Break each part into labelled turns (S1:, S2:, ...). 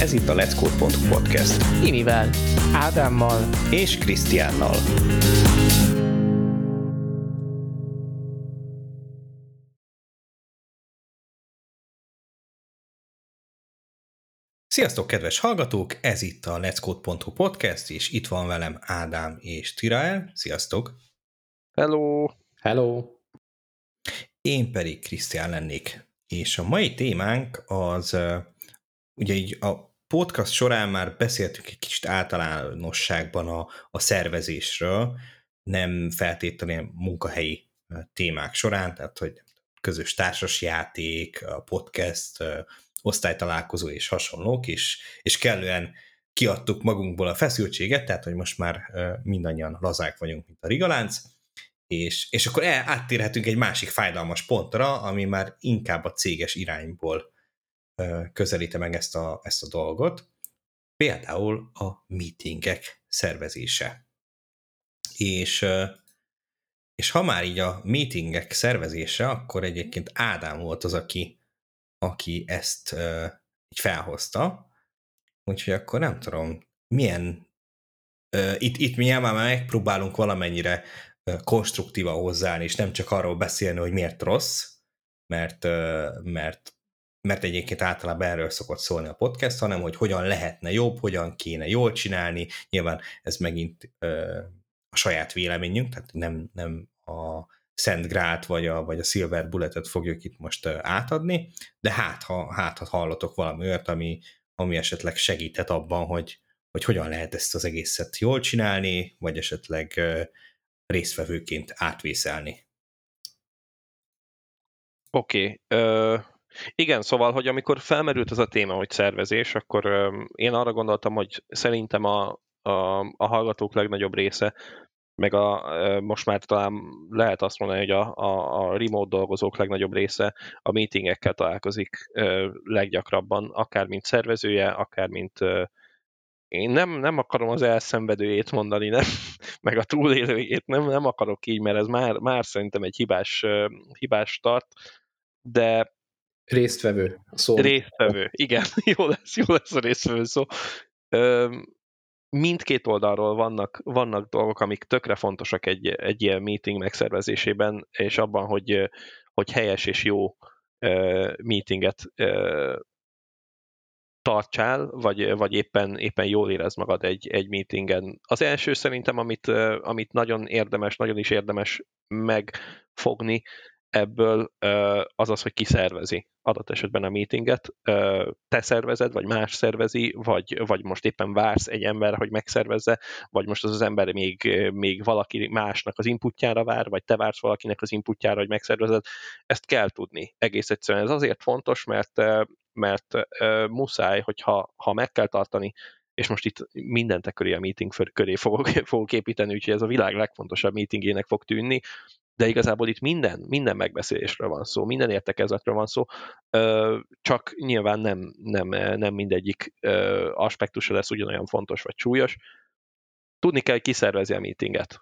S1: Ez itt a Let's Code.hu podcast.
S2: Imivel, Ádámmal
S1: és Krisztiánnal. Sziasztok, kedves hallgatók! Ez itt a Let's Code.hu podcast, és itt van velem Ádám és Tirael. Sziasztok!
S3: Hello!
S2: Hello!
S1: Én pedig Krisztián lennék. És a mai témánk az, ugye így a podcast során már beszéltünk egy kicsit általánosságban a, a szervezésről, nem feltétlenül munkahelyi témák során, tehát hogy közös társasjáték, podcast, osztálytalálkozó és hasonlók, és, és kellően kiadtuk magunkból a feszültséget, tehát hogy most már mindannyian lazák vagyunk, mint a rigalánc, és, és akkor el, áttérhetünk egy másik fájdalmas pontra, ami már inkább a céges irányból közelíte meg ezt a, ezt a dolgot, például a meetingek szervezése. És, és ha már így a meetingek szervezése, akkor egyébként Ádám volt az, aki, aki ezt így felhozta, úgyhogy akkor nem tudom, milyen itt, itt mi nyilván megpróbálunk valamennyire konstruktívan hozzáállni, és nem csak arról beszélni, hogy miért rossz, mert, mert, mert egyébként általában erről szokott szólni a podcast, hanem hogy hogyan lehetne jobb, hogyan kéne jól csinálni. Nyilván ez megint a saját véleményünk, tehát nem, nem a Szent Grát vagy a, vagy a Silver Bulletet fogjuk itt most átadni, de hát ha, hát, ha hallotok valami olyat, ami, ami esetleg segíthet abban, hogy, hogy hogyan lehet ezt az egészet jól csinálni, vagy esetleg résztvevőként átvészelni.
S3: Oké. Okay. Igen, szóval, hogy amikor felmerült ez a téma, hogy szervezés, akkor én arra gondoltam, hogy szerintem a, a, a hallgatók legnagyobb része, meg a, most már talán lehet azt mondani, hogy a, a, a remote dolgozók legnagyobb része a meetingekkel találkozik leggyakrabban, akár mint szervezője, akár mint én nem, nem akarom az elszenvedőjét mondani, nem, meg a túlélőjét, nem, nem akarok így, mert ez már, már szerintem egy hibás, hibás start, de
S2: Résztvevő.
S3: Szó. Résztvevő, igen, jó lesz, jó lesz a résztvevő szó. Mindkét oldalról vannak, vannak dolgok, amik tökre fontosak egy, egy ilyen meeting megszervezésében, és abban, hogy, hogy helyes és jó meetinget tartsál, vagy, vagy éppen, éppen jól érez magad egy, egy meetingen. Az első szerintem, amit, amit nagyon érdemes, nagyon is érdemes megfogni ebből, az az, hogy ki szervezi adott esetben a meetinget. Te szervezed, vagy más szervezi, vagy, vagy most éppen vársz egy ember, hogy megszervezze, vagy most az az ember még, még valaki másnak az inputjára vár, vagy te vársz valakinek az inputjára, hogy megszervezed. Ezt kell tudni. Egész egyszerűen ez azért fontos, mert mert muszáj, hogyha ha meg kell tartani, és most itt mindent köré a meeting köré fogok, fogok építeni, úgyhogy ez a világ legfontosabb meetingének fog tűnni, de igazából itt minden, minden megbeszélésről van szó, minden értekezetről van szó, csak nyilván nem, nem, nem mindegyik aspektusa lesz ugyanolyan fontos vagy súlyos. Tudni kell, hogy ki szervezi a meetinget.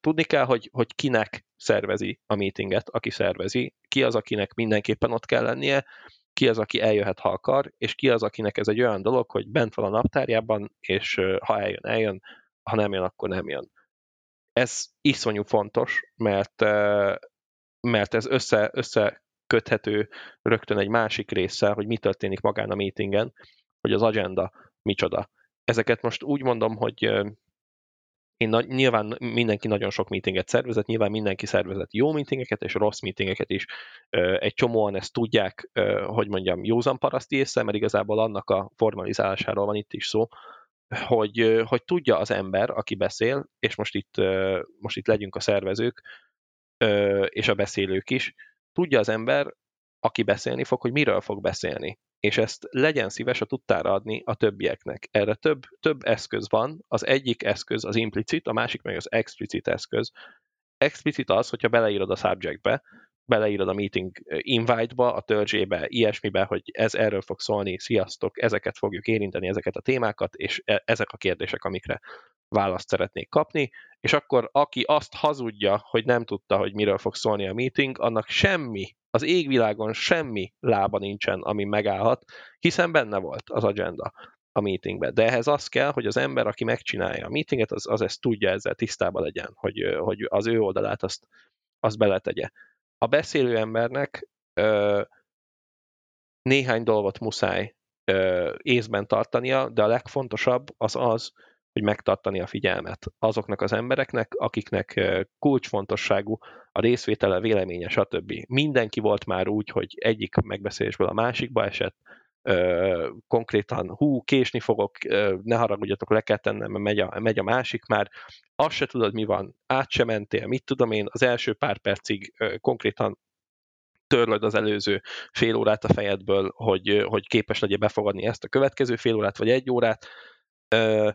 S3: Tudni kell, hogy, hogy kinek szervezi a meetinget, aki szervezi, ki az, akinek mindenképpen ott kell lennie, ki az, aki eljöhet, ha akar, és ki az, akinek ez egy olyan dolog, hogy bent van a naptárjában, és ha eljön, eljön, ha nem jön, akkor nem jön. Ez iszonyú fontos, mert, mert ez össze, összeköthető rögtön egy másik része, hogy mi történik magán a meetingen, hogy az agenda micsoda. Ezeket most úgy mondom, hogy én na, nyilván mindenki nagyon sok meetinget szervezett, nyilván mindenki szervezett jó meetingeket és rossz meetingeket is. Egy csomóan ezt tudják, hogy mondjam, józan paraszti észre, mert igazából annak a formalizálásáról van itt is szó, hogy, hogy tudja az ember, aki beszél, és most itt, most itt legyünk a szervezők, és a beszélők is, tudja az ember, aki beszélni fog, hogy miről fog beszélni és ezt legyen szíves a tudtára adni a többieknek. Erre több, több eszköz van, az egyik eszköz az implicit, a másik meg az explicit eszköz. Explicit az, hogyha beleírod a subjectbe, beleírod a meeting invite-ba, a törzsébe, ilyesmibe, hogy ez erről fog szólni, sziasztok, ezeket fogjuk érinteni, ezeket a témákat, és e- ezek a kérdések, amikre választ szeretnék kapni, és akkor aki azt hazudja, hogy nem tudta, hogy miről fog szólni a meeting, annak semmi, az égvilágon semmi lába nincsen, ami megállhat, hiszen benne volt az agenda a meetingben. De ehhez az kell, hogy az ember, aki megcsinálja a meetinget, az, az ezt tudja ezzel tisztában legyen, hogy, hogy az ő oldalát azt, azt beletegye. A beszélő embernek ö, néhány dolgot muszáj ö, észben tartania, de a legfontosabb az az, hogy megtartani a figyelmet azoknak az embereknek, akiknek kulcsfontosságú a részvétele, véleménye, stb. Mindenki volt már úgy, hogy egyik megbeszélésből a másikba esett, ö, konkrétan hú, késni fogok, ö, ne haragudjatok, le kell tennem, mert megy a, megy a másik már, azt se tudod, mi van, át se mentél, mit tudom én, az első pár percig ö, konkrétan törlöd az előző fél órát a fejedből, hogy, hogy képes legyél befogadni ezt a következő fél órát, vagy egy órát. Ö,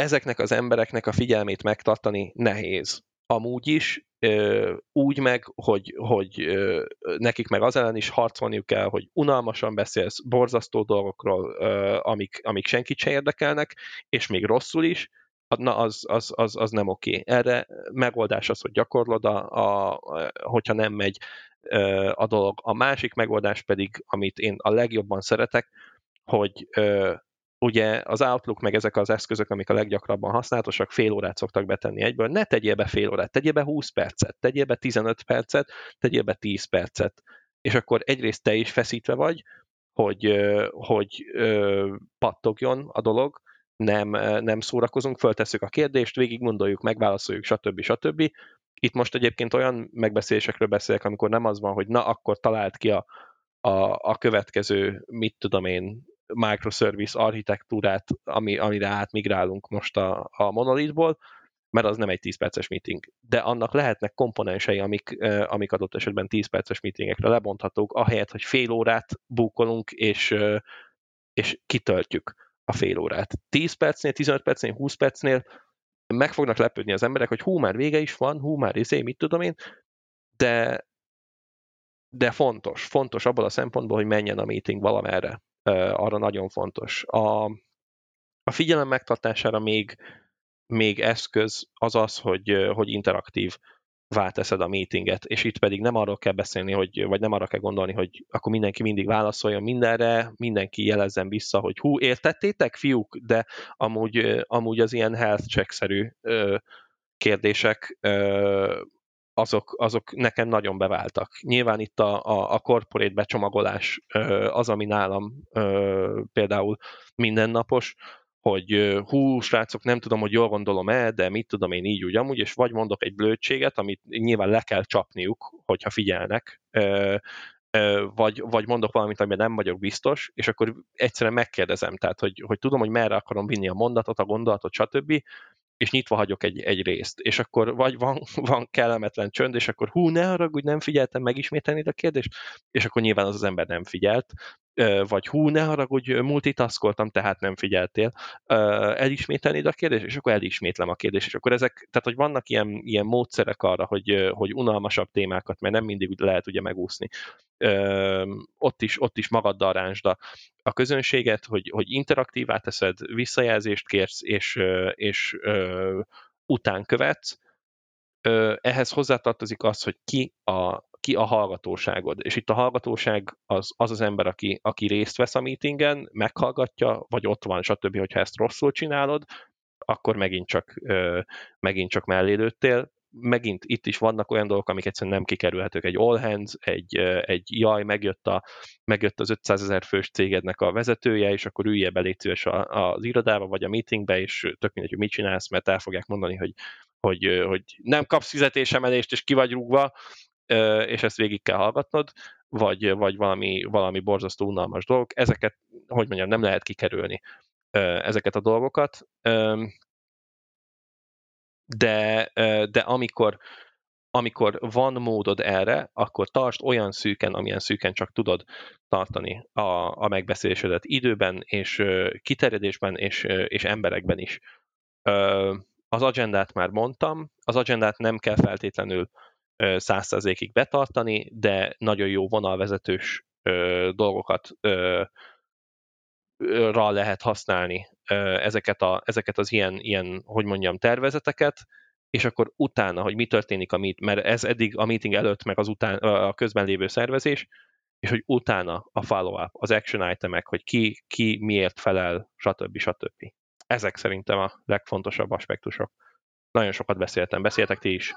S3: ezeknek az embereknek a figyelmét megtartani nehéz. Amúgy is, úgy meg, hogy, hogy nekik meg az ellen is harcolniuk kell, hogy unalmasan beszélsz borzasztó dolgokról, amik, amik senkit se érdekelnek, és még rosszul is, na az, az, az, az nem oké. Erre megoldás az, hogy gyakorlod, a, a, hogyha nem megy a dolog. A másik megoldás pedig, amit én a legjobban szeretek, hogy ugye az Outlook meg ezek az eszközök, amik a leggyakrabban használatosak, fél órát szoktak betenni egyből, ne tegyél be fél órát, tegyél be 20 percet, tegyél be 15 percet, tegyél be 10 percet, és akkor egyrészt te is feszítve vagy, hogy, hogy pattogjon a dolog, nem, nem szórakozunk, föltesszük a kérdést, végig gondoljuk, megválaszoljuk, stb. stb. Itt most egyébként olyan megbeszélésekről beszélek, amikor nem az van, hogy na, akkor talált ki a, a, a következő, mit tudom én, microservice architektúrát, ami, amire átmigrálunk most a, a monolithból, mert az nem egy 10 perces meeting. De annak lehetnek komponensei, amik, amik adott esetben 10 perces meetingekre lebonthatók, ahelyett, hogy fél órát búkolunk, és, és kitöltjük a fél órát. 10 percnél, 15 percnél, 20 percnél meg fognak lepődni az emberek, hogy hú, már vége is van, hú, már izé, mit tudom én, de, de fontos, fontos abban a szempontból, hogy menjen a meeting valamerre arra nagyon fontos. A, a figyelem megtartására még, még eszköz az az, hogy, hogy interaktív válteszed a meetinget, és itt pedig nem arról kell beszélni, hogy, vagy nem arra kell gondolni, hogy akkor mindenki mindig válaszoljon mindenre, mindenki jelezzen vissza, hogy hú, értettétek, fiúk, de amúgy, amúgy az ilyen health check-szerű kérdések azok, azok nekem nagyon beváltak. Nyilván itt a, a, a corporate becsomagolás az, ami nálam például mindennapos, hogy hú, srácok, nem tudom, hogy jól gondolom-e, de mit tudom én így úgy amúgy, és vagy mondok egy blödséget, amit nyilván le kell csapniuk, hogyha figyelnek, vagy, vagy mondok valamit, amiben nem vagyok biztos, és akkor egyszerűen megkérdezem, tehát, hogy, hogy tudom, hogy merre akarom vinni a mondatot, a gondolatot, stb., és nyitva hagyok egy, egy részt, és akkor vagy van, van kellemetlen csönd, és akkor hú, ne haragudj, nem figyeltem megismételni a kérdést, és akkor nyilván az az ember nem figyelt, vagy hú, ne haragudj, multitaskoltam, tehát nem figyeltél, elismételni a kérdést, és akkor elismétlem a kérdést, és akkor ezek, tehát hogy vannak ilyen, ilyen módszerek arra, hogy, hogy unalmasabb témákat, mert nem mindig lehet ugye megúszni. Ott is, ott is magaddal ránsd a, a közönséget, hogy, hogy interaktívá teszed, visszajelzést kérsz, és, és után követsz, ehhez hozzátartozik az, hogy ki a, ki a hallgatóságod. És itt a hallgatóság az az, az ember, aki, aki részt vesz a meetingen, meghallgatja, vagy ott van, stb., hogyha ezt rosszul csinálod, akkor megint csak, megint csak mellé lőttél. Megint itt is vannak olyan dolgok, amik egyszerűen nem kikerülhetők. Egy all hands, egy, egy jaj, megjött, a, megjött az 500 ezer fős cégednek a vezetője, és akkor ülje be légy szíves az irodába, vagy a meetingbe, és tök mindegy, hogy mit csinálsz, mert el fogják mondani, hogy, hogy, hogy nem kapsz fizetésemelést, és ki vagy rúgva, és ezt végig kell hallgatnod, vagy, vagy valami, valami borzasztó unalmas dolog. Ezeket, hogy mondjam, nem lehet kikerülni ezeket a dolgokat. De, de amikor, amikor van módod erre, akkor tartsd olyan szűken, amilyen szűken csak tudod tartani a, a megbeszélésedet időben, és kiterjedésben, és, és emberekben is. Az agendát már mondtam, az agendát nem kell feltétlenül százszerzékig betartani, de nagyon jó vonalvezetős dolgokat ra lehet használni ezeket, a, ezeket az ilyen, ilyen, hogy mondjam, tervezeteket, és akkor utána, hogy mi történik a meet, mert ez eddig a meeting előtt, meg az után, a közben lévő szervezés, és hogy utána a follow-up, az action itemek, hogy ki, ki miért felel, stb. stb. Ezek szerintem a legfontosabb aspektusok. Nagyon sokat beszéltem. Beszéltek ti is?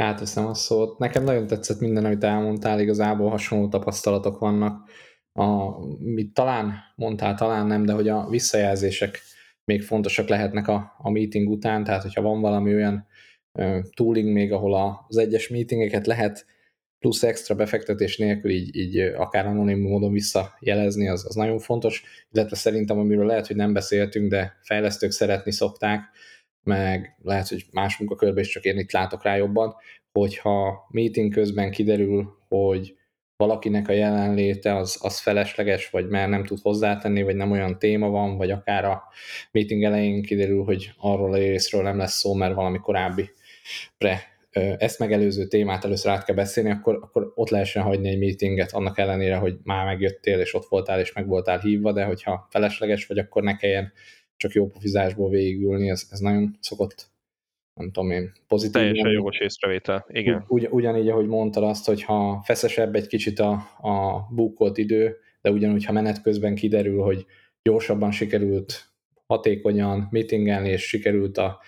S2: Átveszem a szót. Nekem nagyon tetszett minden, amit elmondtál, igazából hasonló tapasztalatok vannak. A, mit talán mondtál, talán nem, de hogy a visszajelzések még fontosak lehetnek a, a meeting után, tehát hogyha van valami olyan uh, tooling még, ahol az egyes meetingeket lehet plusz extra befektetés nélkül így, így akár anonim módon visszajelezni, az, az nagyon fontos, illetve szerintem, amiről lehet, hogy nem beszéltünk, de fejlesztők szeretni szokták, meg lehet, hogy más munkakörben is csak én itt látok rá jobban, hogyha meeting közben kiderül, hogy valakinek a jelenléte az, az felesleges, vagy mert nem tud hozzátenni, vagy nem olyan téma van, vagy akár a meeting elején kiderül, hogy arról a részről nem lesz szó, mert valami korábbi pre ezt megelőző témát először át kell beszélni, akkor, akkor ott lehessen hagyni egy meetinget, annak ellenére, hogy már megjöttél, és ott voltál, és meg voltál hívva, de hogyha felesleges vagy, akkor ne kelljen csak jó pofizásból végigülni, ez, ez nagyon szokott nem tudom én, pozitív.
S3: Teljesen jogos észrevétel, igen.
S2: Ugy, ugyanígy, ahogy mondtad azt, hogy ha feszesebb egy kicsit a, a bukolt idő, de ugyanúgy, ha menet közben kiderül, hogy gyorsabban sikerült hatékonyan meetingelni, és sikerült a,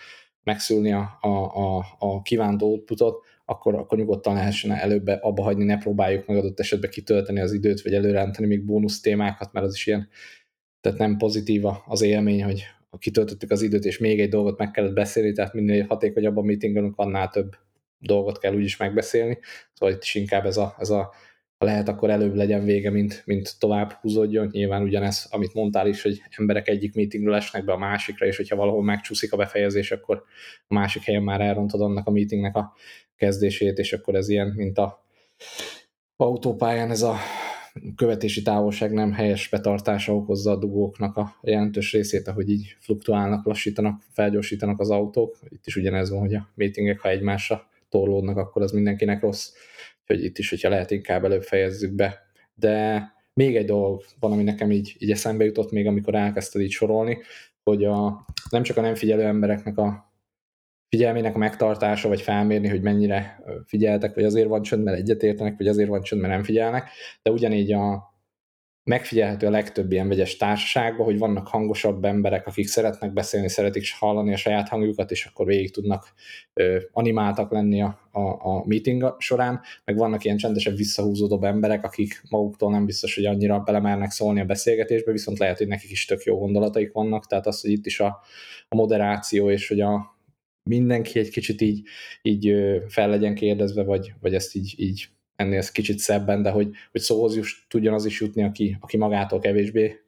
S2: megszülni a, a, a, a kívánt outputot, akkor, akkor nyugodtan lehessen előbb abba hagyni, ne próbáljuk meg adott esetben kitölteni az időt, vagy előrántani még bónusz témákat, mert az is ilyen, tehát nem pozitív az élmény, hogy kitöltöttük az időt, és még egy dolgot meg kellett beszélni, tehát minél hatékonyabb a meetingünk, annál több dolgot kell úgyis megbeszélni. Szóval itt is inkább ez a, ez a ha lehet, akkor előbb legyen vége, mint, mint tovább húzódjon. Nyilván ugyanez, amit mondtál is, hogy emberek egyik meetingről esnek be a másikra, és hogyha valahol megcsúszik a befejezés, akkor a másik helyen már elrontod annak a meetingnek a kezdését, és akkor ez ilyen, mint a autópályán ez a követési távolság nem helyes betartása okozza a dugóknak a jelentős részét, ahogy így fluktuálnak, lassítanak, felgyorsítanak az autók. Itt is ugyanez van, hogy a meetingek, ha egymásra torlódnak, akkor az mindenkinek rossz. Úgyhogy itt is, hogyha lehet, inkább előbb fejezzük be. De még egy dolog van, ami nekem így, így eszembe jutott még, amikor elkezdted így sorolni, hogy a, nem csak a nem figyelő embereknek a figyelmének megtartása, vagy felmérni, hogy mennyire figyeltek, vagy azért van csönd, mert egyetértenek, vagy azért van csönd, mert nem figyelnek, de ugyanígy a, megfigyelhető a legtöbb ilyen vegyes társaságban, hogy vannak hangosabb emberek, akik szeretnek beszélni, szeretik hallani a saját hangjukat, és akkor végig tudnak ö, animáltak lenni a, a, a meeting során, meg vannak ilyen csendesebb, visszahúzódóbb emberek, akik maguktól nem biztos, hogy annyira belemernek szólni a beszélgetésbe, viszont lehet, hogy nekik is tök jó gondolataik vannak, tehát az, hogy itt is a, a moderáció, és hogy a, mindenki egy kicsit így, így fel legyen kérdezve, vagy, vagy ezt így, így ennél kicsit szebben, de hogy, hogy szóhoz just, tudjon az is jutni, aki, aki magától kevésbé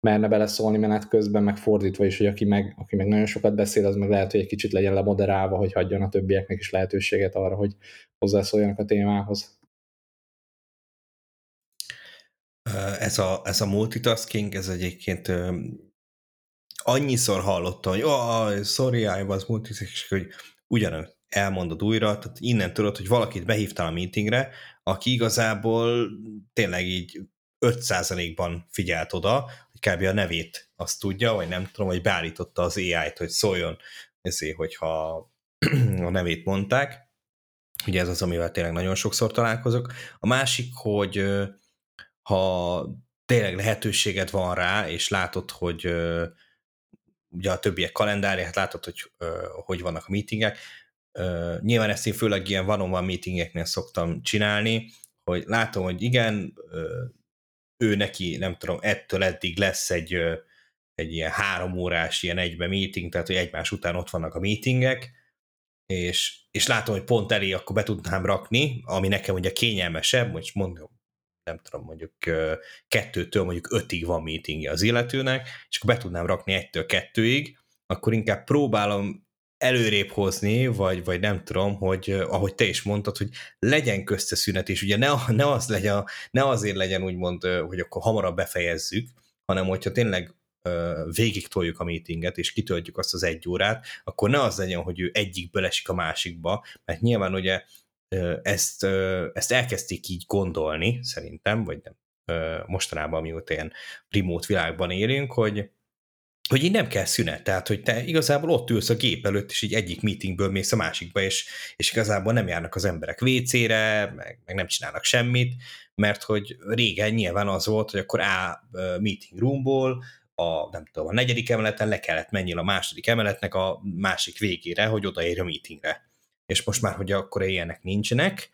S2: merne beleszólni menet közben, meg fordítva is, hogy aki meg, aki meg nagyon sokat beszél, az meg lehet, hogy egy kicsit legyen lemoderálva, hogy hagyjon a többieknek is lehetőséget arra, hogy hozzászóljanak a témához.
S1: Ez a, ez a multitasking, ez egyébként annyiszor hallottam, hogy oh, sorry, I was multitasking, hogy ugyanaz elmondod újra, tehát innen tudod, hogy valakit behívtál a meetingre, aki igazából tényleg így 5%-ban figyelt oda, hogy kb. a nevét azt tudja, vagy nem tudom, hogy beállította az AI-t, hogy szóljon ezért, hogyha a nevét mondták. Ugye ez az, amivel tényleg nagyon sokszor találkozok. A másik, hogy ha tényleg lehetőséged van rá, és látod, hogy ugye a többiek kalendárját, látod, hogy hogy vannak a meetingek, nyilván ezt én főleg ilyen van-on-one meetingeknél szoktam csinálni, hogy látom, hogy igen, ő neki, nem tudom, ettől eddig lesz egy, egy ilyen három órás ilyen egybe meeting, tehát hogy egymás után ott vannak a meetingek, és, és látom, hogy pont elé akkor be tudnám rakni, ami nekem ugye kényelmesebb, most mondom, nem tudom, mondjuk kettőtől mondjuk ötig van meetingje az illetőnek, és akkor be tudnám rakni egytől kettőig, akkor inkább próbálom előrébb hozni, vagy, vagy nem tudom, hogy ahogy te is mondtad, hogy legyen közte szünet, és ugye ne, ne, az legyen, ne azért legyen úgymond, hogy akkor hamarabb befejezzük, hanem hogyha tényleg végig toljuk a meetinget, és kitöltjük azt az egy órát, akkor ne az legyen, hogy ő egyikből esik a másikba, mert nyilván ugye ezt, ezt elkezdték így gondolni, szerintem, vagy nem, mostanában, mióta ilyen remote világban élünk, hogy hogy így nem kell szünet, tehát hogy te igazából ott ülsz a gép előtt, és így egyik meetingből mész a másikba, és, és igazából nem járnak az emberek WC-re, meg, meg nem csinálnak semmit, mert hogy régen nyilván az volt, hogy akkor A meeting roomból a, nem tudom, a negyedik emeleten le kellett menni a második emeletnek a másik végére, hogy odaérj a meetingre. És most már, hogy akkor ilyenek nincsenek,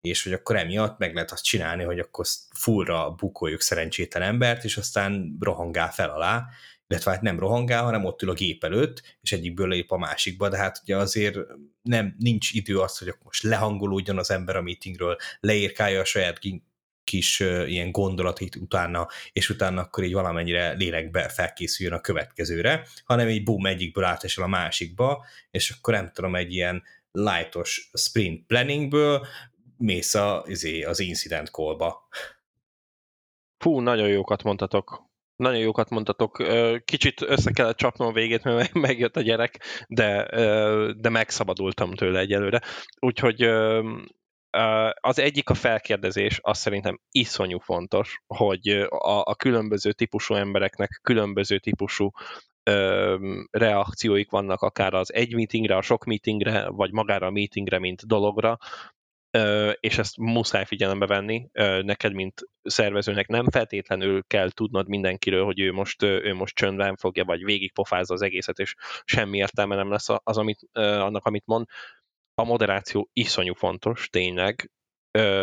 S1: és hogy akkor emiatt meg lehet azt csinálni, hogy akkor fullra bukoljuk szerencsétlen embert, és aztán rohangál fel alá, illetve hát nem rohangál, hanem ott ül a gép előtt, és egyikből lép a másikba, de hát ugye azért nem, nincs idő az, hogy most lehangolódjon az ember a meetingről, leírkálja a saját kis uh, ilyen gondolatit utána, és utána akkor így valamennyire lélekbe felkészüljön a következőre, hanem így boom, egyikből átesel a másikba, és akkor nem tudom, egy ilyen lightos sprint planningből mész a, izé, az incident callba.
S3: Fú, nagyon jókat mondtatok. Nagyon jókat mondtatok. Kicsit össze kellett csapnom a végét, mert megjött a gyerek, de, de megszabadultam tőle egyelőre. Úgyhogy az egyik a felkérdezés, azt szerintem iszonyú fontos, hogy a, a különböző típusú embereknek különböző típusú ö, reakcióik vannak akár az egy meetingre, a sok meetingre, vagy magára a meetingre, mint dologra, és ezt muszáj figyelembe venni. Neked, mint szervezőnek nem feltétlenül kell tudnod mindenkiről, hogy ő most, ő most csöndben fogja, vagy végigpofázza az egészet, és semmi értelme nem lesz az, amit, annak, amit mond. A moderáció iszonyú fontos, tényleg,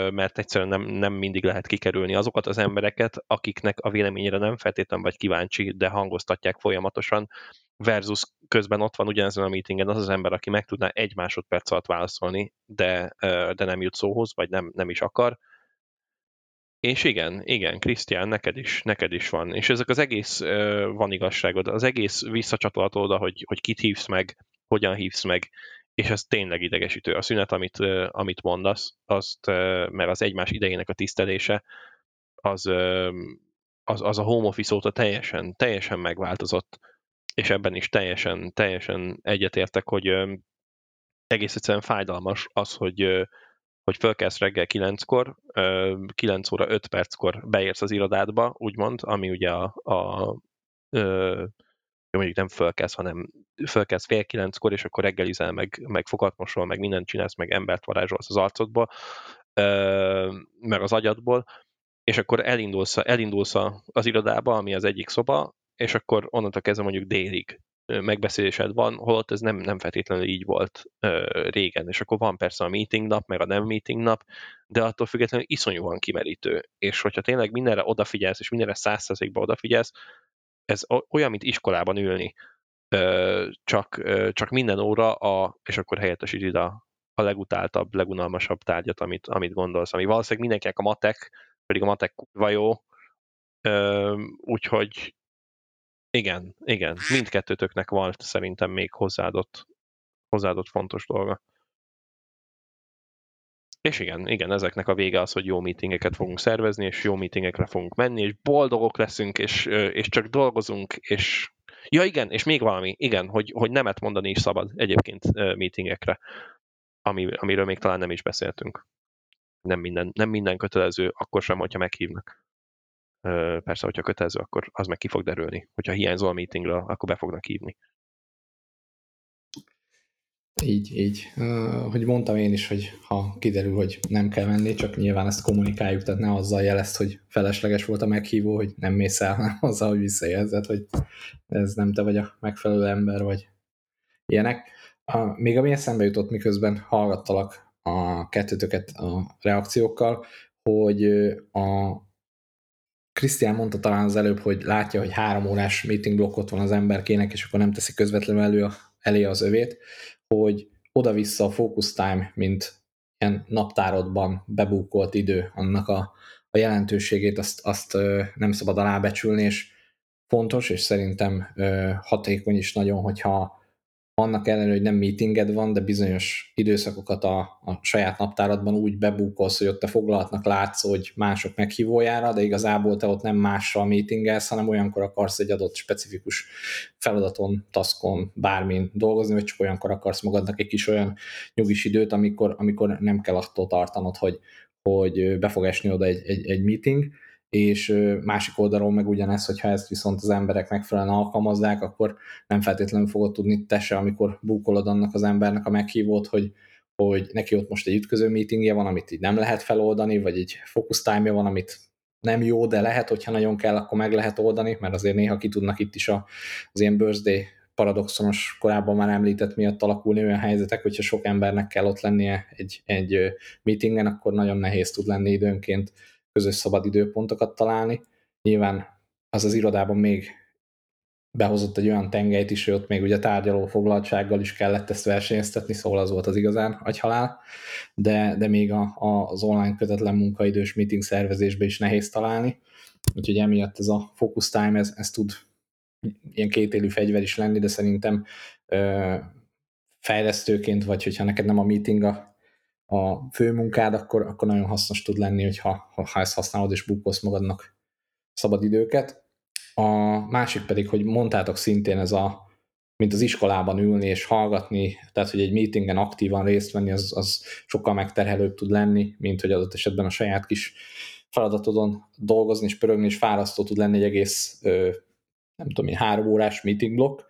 S3: mert egyszerűen nem, nem mindig lehet kikerülni azokat az embereket, akiknek a véleményére nem feltétlenül vagy kíváncsi, de hangoztatják folyamatosan, versus közben ott van ugyanezen a meetingen az az ember, aki meg tudná egy másodperc alatt válaszolni, de, de nem jut szóhoz, vagy nem, nem is akar. És igen, igen, Krisztián, neked is, neked is van. És ezek az egész van igazságod, az egész visszacsatolható oda, hogy, hogy kit hívsz meg, hogyan hívsz meg, és ez tényleg idegesítő. A szünet, amit, amit mondasz, azt, mert az egymás idejének a tisztelése, az, az, az a home office óta teljesen, teljesen megváltozott és ebben is teljesen, teljesen egyetértek, hogy egész egyszerűen fájdalmas az, hogy, hogy fölkelsz reggel 9-kor, 9 óra 5 perckor beérsz az irodádba, úgymond, ami ugye a, a, a mondjuk nem fölkelsz, hanem fölkelsz fél kilenckor, és akkor reggelizel, meg, meg fogatmosol, meg mindent csinálsz, meg embert varázsolsz az arcodból, meg az agyadból, és akkor elindulsz, elindulsz az irodába, ami az egyik szoba, és akkor onnantól kezdve mondjuk délig megbeszélésed van, holott ez nem, nem feltétlenül így volt ö, régen, és akkor van persze a meeting nap, meg a nem meeting nap, de attól függetlenül iszonyúan kimerítő, és hogyha tényleg mindenre odafigyelsz, és mindenre százszerzékba odafigyelsz, ez olyan, mint iskolában ülni, csak, csak minden óra, a, és akkor helyettesíted a, a legutáltabb, legunalmasabb tárgyat, amit, amit gondolsz, ami valószínűleg mindenkinek a matek, pedig a matek kurva jó, úgyhogy igen, igen. Mindkettőtöknek van szerintem még hozzáadott, hozzáadott fontos dolga. És igen, igen, ezeknek a vége az, hogy jó meetingeket fogunk szervezni, és jó meetingekre fogunk menni, és boldogok leszünk, és, és csak dolgozunk, és ja igen, és még valami, igen, hogy, hogy nemet mondani is szabad egyébként meetingekre, ami, amiről még talán nem is beszéltünk. Nem minden, nem minden kötelező, akkor sem, hogyha meghívnak. Persze, hogyha kötelező, akkor az meg ki fog derülni. Hogyha hiányzol a meetingről, akkor be fognak hívni.
S2: Így, így. Hogy mondtam én is, hogy ha kiderül, hogy nem kell menni, csak nyilván ezt kommunikáljuk, tehát ne azzal jelezt, hogy felesleges volt a meghívó, hogy nem mész el, hanem azzal, hogy visszajelzed, hogy ez nem te vagy a megfelelő ember, vagy ilyenek. Még ami eszembe jutott, miközben hallgattalak a kettőtöket a reakciókkal, hogy a Krisztián mondta talán az előbb, hogy látja, hogy három órás meeting blokkot van az emberkének, és akkor nem teszi közvetlenül elő a, elé az övét, hogy oda-vissza a focus time, mint ilyen naptárodban bebúkolt idő, annak a, a jelentőségét azt, azt nem szabad alábecsülni, és fontos, és szerintem hatékony is nagyon, hogyha annak ellenére, hogy nem meetinged van, de bizonyos időszakokat a, a saját naptáradban úgy bebúkolsz, hogy ott te foglalatnak látsz, hogy mások meghívójára, de igazából te ott nem mással meetingelsz, hanem olyankor akarsz egy adott specifikus feladaton, taskon, bármin dolgozni, vagy csak olyankor akarsz magadnak egy kis olyan nyugis időt, amikor, amikor nem kell attól tartanod, hogy, hogy be fog esni oda egy, egy, egy meeting, és másik oldalról meg ugyanez, hogyha ezt viszont az emberek megfelelően alkalmazzák, akkor nem feltétlenül fogod tudni te se, amikor búkolod annak az embernek a meghívót, hogy, hogy neki ott most egy ütköző meetingje van, amit így nem lehet feloldani, vagy egy focus time van, amit nem jó, de lehet, hogyha nagyon kell, akkor meg lehet oldani, mert azért néha ki tudnak itt is az ilyen birthday paradoxonos, korábban már említett miatt alakulni olyan helyzetek, hogyha sok embernek kell ott lennie egy, egy meetingen, akkor nagyon nehéz tud lenni időnként közös szabad időpontokat találni. Nyilván az az irodában még behozott egy olyan tengelyt is, hogy ott még ugye tárgyaló foglaltsággal is kellett ezt versenyeztetni, szóval az volt az igazán agyhalál, de, de még a, a, az online kötetlen munkaidős meeting szervezésbe is nehéz találni, úgyhogy emiatt ez a focus time, ez, ez tud ilyen kétélű fegyver is lenni, de szerintem ö, fejlesztőként, vagy hogyha neked nem a meeting a, a fő munkád, akkor, akkor nagyon hasznos tud lenni, hogyha, ha ezt használod és bukolsz magadnak szabad időket. A másik pedig, hogy mondtátok szintén ez a, mint az iskolában ülni és hallgatni, tehát hogy egy meetingen aktívan részt venni, az, az sokkal megterhelőbb tud lenni, mint hogy adott esetben a saját kis feladatodon dolgozni és pörögni, és fárasztó tud lenni egy egész, nem tudom én, három órás meeting blokk,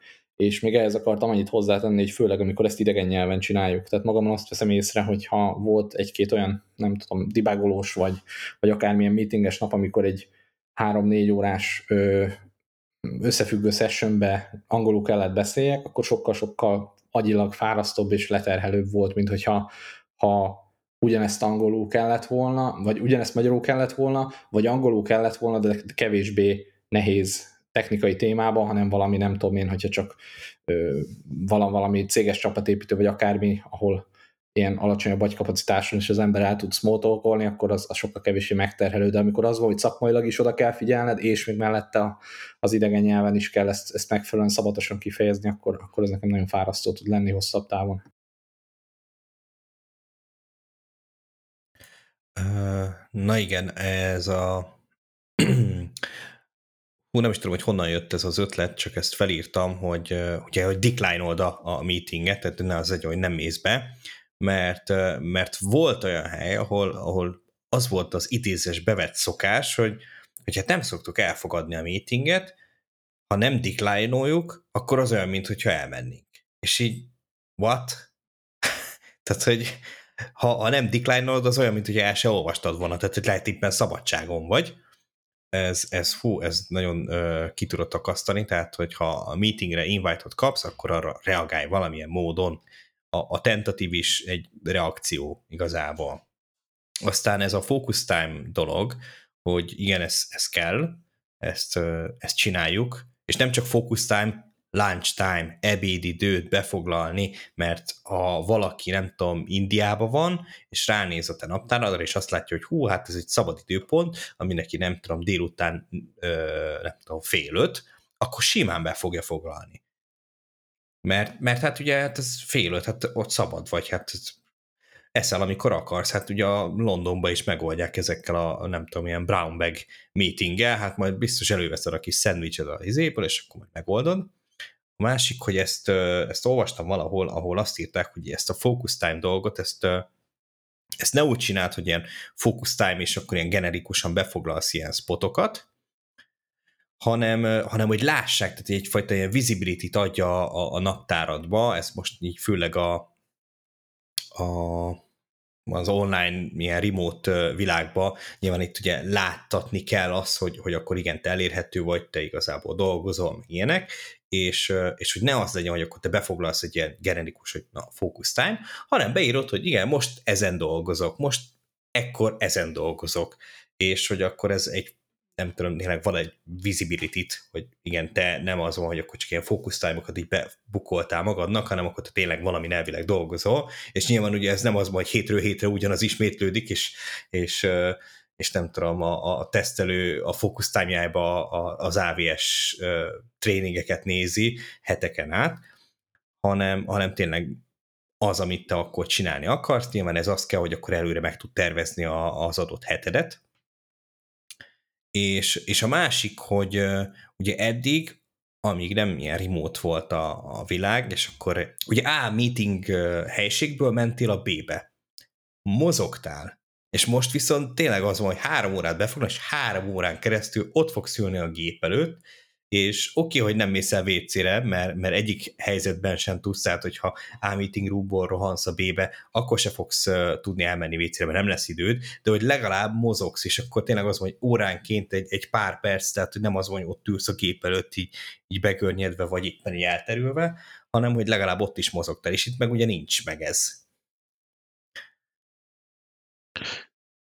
S2: és még ehhez akartam annyit hozzátenni, hogy főleg amikor ezt idegen nyelven csináljuk. Tehát magamon azt veszem észre, hogy ha volt egy-két olyan, nem tudom, dibágolós vagy, vagy akármilyen meetinges nap, amikor egy három-négy órás ö, összefüggő sessionbe angolul kellett beszéljek, akkor sokkal-sokkal agyilag fárasztóbb és leterhelőbb volt, mint hogyha ha ugyanezt angolul kellett volna, vagy ugyanezt magyarul kellett volna, vagy angolul kellett volna, de kevésbé nehéz technikai témában, hanem valami, nem tudom én, hogyha csak ö, valami céges csapatépítő, vagy akármi, ahol ilyen alacsonyabb agykapacitáson és az ember el tud smalltalkolni, akkor az, az sokkal kevésbé megterhelő, de amikor az van, hogy szakmailag is oda kell figyelned, és még mellette az idegen nyelven is kell ezt, ezt megfelelően szabatosan kifejezni, akkor, akkor ez nekem nagyon fárasztó tud lenni hosszabb távon.
S1: Na igen, ez a Hú, nem is tudom, hogy honnan jött ez az ötlet, csak ezt felírtam, hogy ugye, hogy decline-old a, meetinget, tehát ne az egy, hogy nem mész be, mert, mert volt olyan hely, ahol, ahol az volt az idézes bevett szokás, hogy, hogy hát nem szoktuk elfogadni a meetinget, ha nem decline akkor az olyan, mintha elmennénk. És így, what? tehát, hogy ha, ha nem decline az olyan, mint hogy el se olvastad volna, tehát hogy lehet éppen szabadságon vagy, ez, ez, hú, ez nagyon uh, ki tudott akasztani, tehát hogyha a meetingre invite-ot kapsz, akkor arra reagálj valamilyen módon. A, a tentatív is egy reakció igazából. Aztán ez a focus time dolog, hogy igen, ez, ez kell, ezt, uh, ezt csináljuk, és nem csak focus time, lunch time, ebédidőt befoglalni, mert ha valaki, nem tudom, Indiában van, és ránéz a te naptáradra, és azt látja, hogy hú, hát ez egy szabad időpont, ami neki, nem tudom, délután, ö, nem tudom, fél öt, akkor simán be fogja foglalni. Mert, mert hát ugye hát ez fél öt, hát ott szabad vagy, hát eszel, amikor akarsz. Hát ugye a Londonban is megoldják ezekkel a, nem tudom, ilyen brown bag meetinggel, hát majd biztos előveszed a kis szendvicset a izéből, és akkor majd megoldod a másik, hogy ezt, ezt olvastam valahol, ahol azt írták, hogy ezt a focus time dolgot, ezt, ezt ne úgy csináld, hogy ilyen focus time, és akkor ilyen generikusan befoglalsz ilyen spotokat, hanem, hanem hogy lássák, tehát egyfajta ilyen visibility-t adja a, a naptáradba, ez most így főleg a, a az online ilyen remote világban nyilván itt ugye láttatni kell azt, hogy, hogy akkor igen, te elérhető vagy, te igazából dolgozol, ilyenek, és, és hogy ne az legyen, hogy akkor te befoglalsz egy ilyen generikus, hogy na, focus time, hanem beírod, hogy igen, most ezen dolgozok, most ekkor ezen dolgozok, és hogy akkor ez egy nem tudom, tényleg van egy visibility hogy igen, te nem az van, hogy akkor csak ilyen focus time-okat így bebukoltál magadnak, hanem akkor te tényleg valami elvileg dolgozol, és nyilván ugye ez nem az, hogy hétről hétre ugyanaz ismétlődik, és, és, és nem tudom, a, a tesztelő a focus az AVS tréningeket nézi heteken át, hanem, hanem tényleg az, amit te akkor csinálni akarsz, nyilván ez azt kell, hogy akkor előre meg tud tervezni a, az adott hetedet, és, és a másik, hogy ugye eddig, amíg nem ilyen remote volt a, a világ, és akkor ugye A meeting helységből mentél a B-be. Mozogtál, És most viszont tényleg az van, hogy három órát befognak, és három órán keresztül ott fogsz ülni a gép előtt, és oké, okay, hogy nem mész el WC-re, mert, mert egyik helyzetben sem tudsz, tehát hogyha A meeting roomból rohansz a B-be, akkor se fogsz uh, tudni elmenni WC-re, mert nem lesz időd, de hogy legalább mozogsz, és akkor tényleg az hogy óránként egy, egy pár perc, tehát hogy nem az hogy ott ülsz a gép előtt így, így begörnyedve, vagy éppen így elterülve, hanem hogy legalább ott is mozogtál, és itt meg ugye nincs meg ez.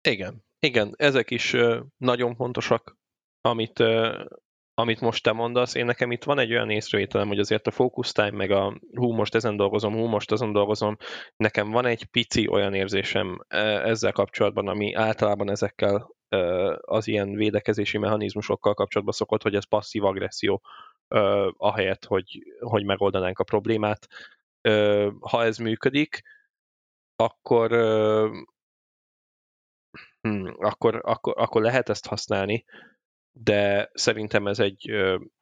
S3: Igen, igen, ezek is nagyon fontosak, amit, amit most te mondasz. Én nekem itt van egy olyan észrevételem, hogy azért a focus time, meg a hú, most ezen dolgozom, hú, most azon dolgozom, nekem van egy pici olyan érzésem ezzel kapcsolatban, ami általában ezekkel az ilyen védekezési mechanizmusokkal kapcsolatban szokott, hogy ez passzív agresszió, ahelyett, hogy, hogy megoldanánk a problémát. Ha ez működik, akkor, hmm, akkor, akkor, akkor lehet ezt használni, de szerintem ez egy,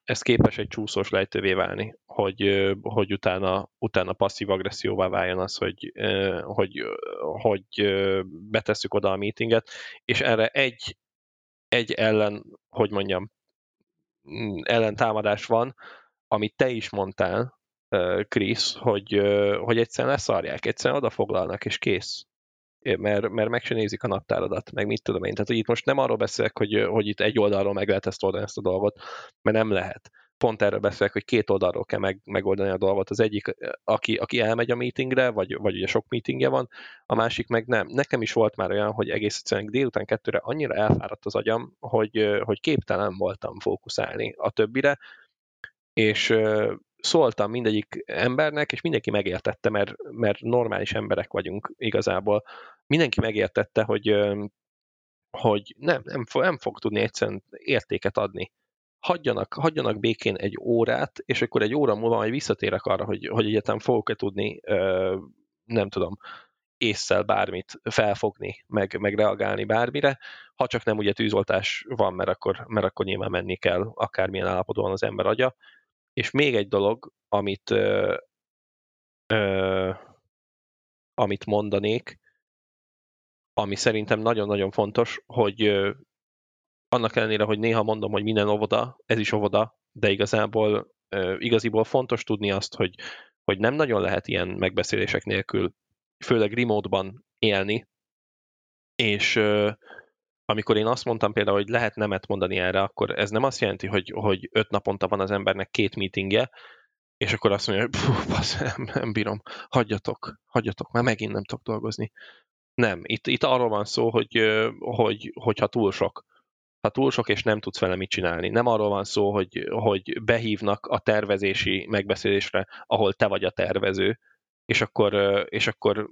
S3: ez képes egy csúszós lejtővé válni, hogy, hogy utána, utána passzív agresszióvá váljon az, hogy, hogy, hogy betesszük oda a meetinget, és erre egy, egy ellen, hogy mondjam, mm, ellentámadás van, amit te is mondtál, Krisz, hogy, hogy egyszerűen leszarják, egyszerűen odafoglalnak, és kész mert, mert meg se nézik a naptáradat, meg mit tudom én. Tehát, hogy itt most nem arról beszélek, hogy, hogy itt egy oldalról meg lehet ezt oldani ezt a dolgot, mert nem lehet. Pont erről beszélek, hogy két oldalról kell meg, megoldani a dolgot. Az egyik, aki, aki elmegy a meetingre, vagy, vagy ugye sok meetingje van, a másik meg nem. Nekem is volt már olyan, hogy egész egyszerűen délután kettőre annyira elfáradt az agyam, hogy, hogy képtelen voltam fókuszálni a többire, és szóltam mindegyik embernek, és mindenki megértette, mert, mert normális emberek vagyunk igazából. Mindenki megértette, hogy, hogy nem, nem, fog, nem fog tudni egyszerűen értéket adni. Hagyjanak, hagyjanak békén egy órát, és akkor egy óra múlva majd visszatérek arra, hogy, hogy egyetem fogok-e tudni, nem tudom, észszel bármit felfogni, meg, meg reagálni bármire, ha csak nem ugye tűzoltás van, mert akkor, mert akkor nyilván menni kell, akármilyen állapotban az ember agya, és még egy dolog, amit, ö, ö, amit mondanék, ami szerintem nagyon-nagyon fontos, hogy ö, annak ellenére, hogy néha mondom, hogy minden óvoda, ez is óvoda, de igazából ö, igaziból fontos tudni azt, hogy, hogy nem nagyon lehet ilyen megbeszélések nélkül, főleg remote-ban élni, és ö, amikor én azt mondtam például, hogy lehet nemet mondani erre, akkor ez nem azt jelenti, hogy, hogy öt naponta van az embernek két meetingje, és akkor azt mondja, hogy basz, nem, nem bírom, hagyjatok, hagyjatok, már megint nem tudok dolgozni. Nem, itt, itt arról van szó, hogy, hogy, hogyha túl sok, ha túl sok és nem tudsz vele mit csinálni. Nem arról van szó, hogy, hogy behívnak a tervezési megbeszélésre, ahol te vagy a tervező, és akkor, és akkor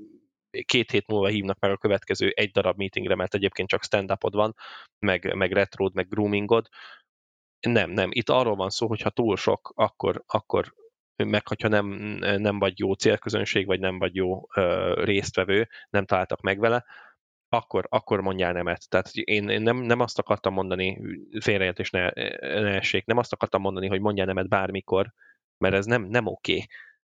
S3: két hét múlva hívnak meg a következő egy darab meetingre, mert egyébként csak stand-upod van, meg, meg retrod, meg groomingod. Nem, nem. Itt arról van szó, hogy ha túl sok, akkor, akkor meg hogyha nem, nem vagy jó célközönség, vagy nem vagy jó ö, résztvevő, nem találtak meg vele, akkor, akkor mondjál nemet. Tehát én, én nem, nem azt akartam mondani, félreértés ne, ne essék, nem azt akartam mondani, hogy mondjál nemet bármikor, mert ez nem, nem oké. Okay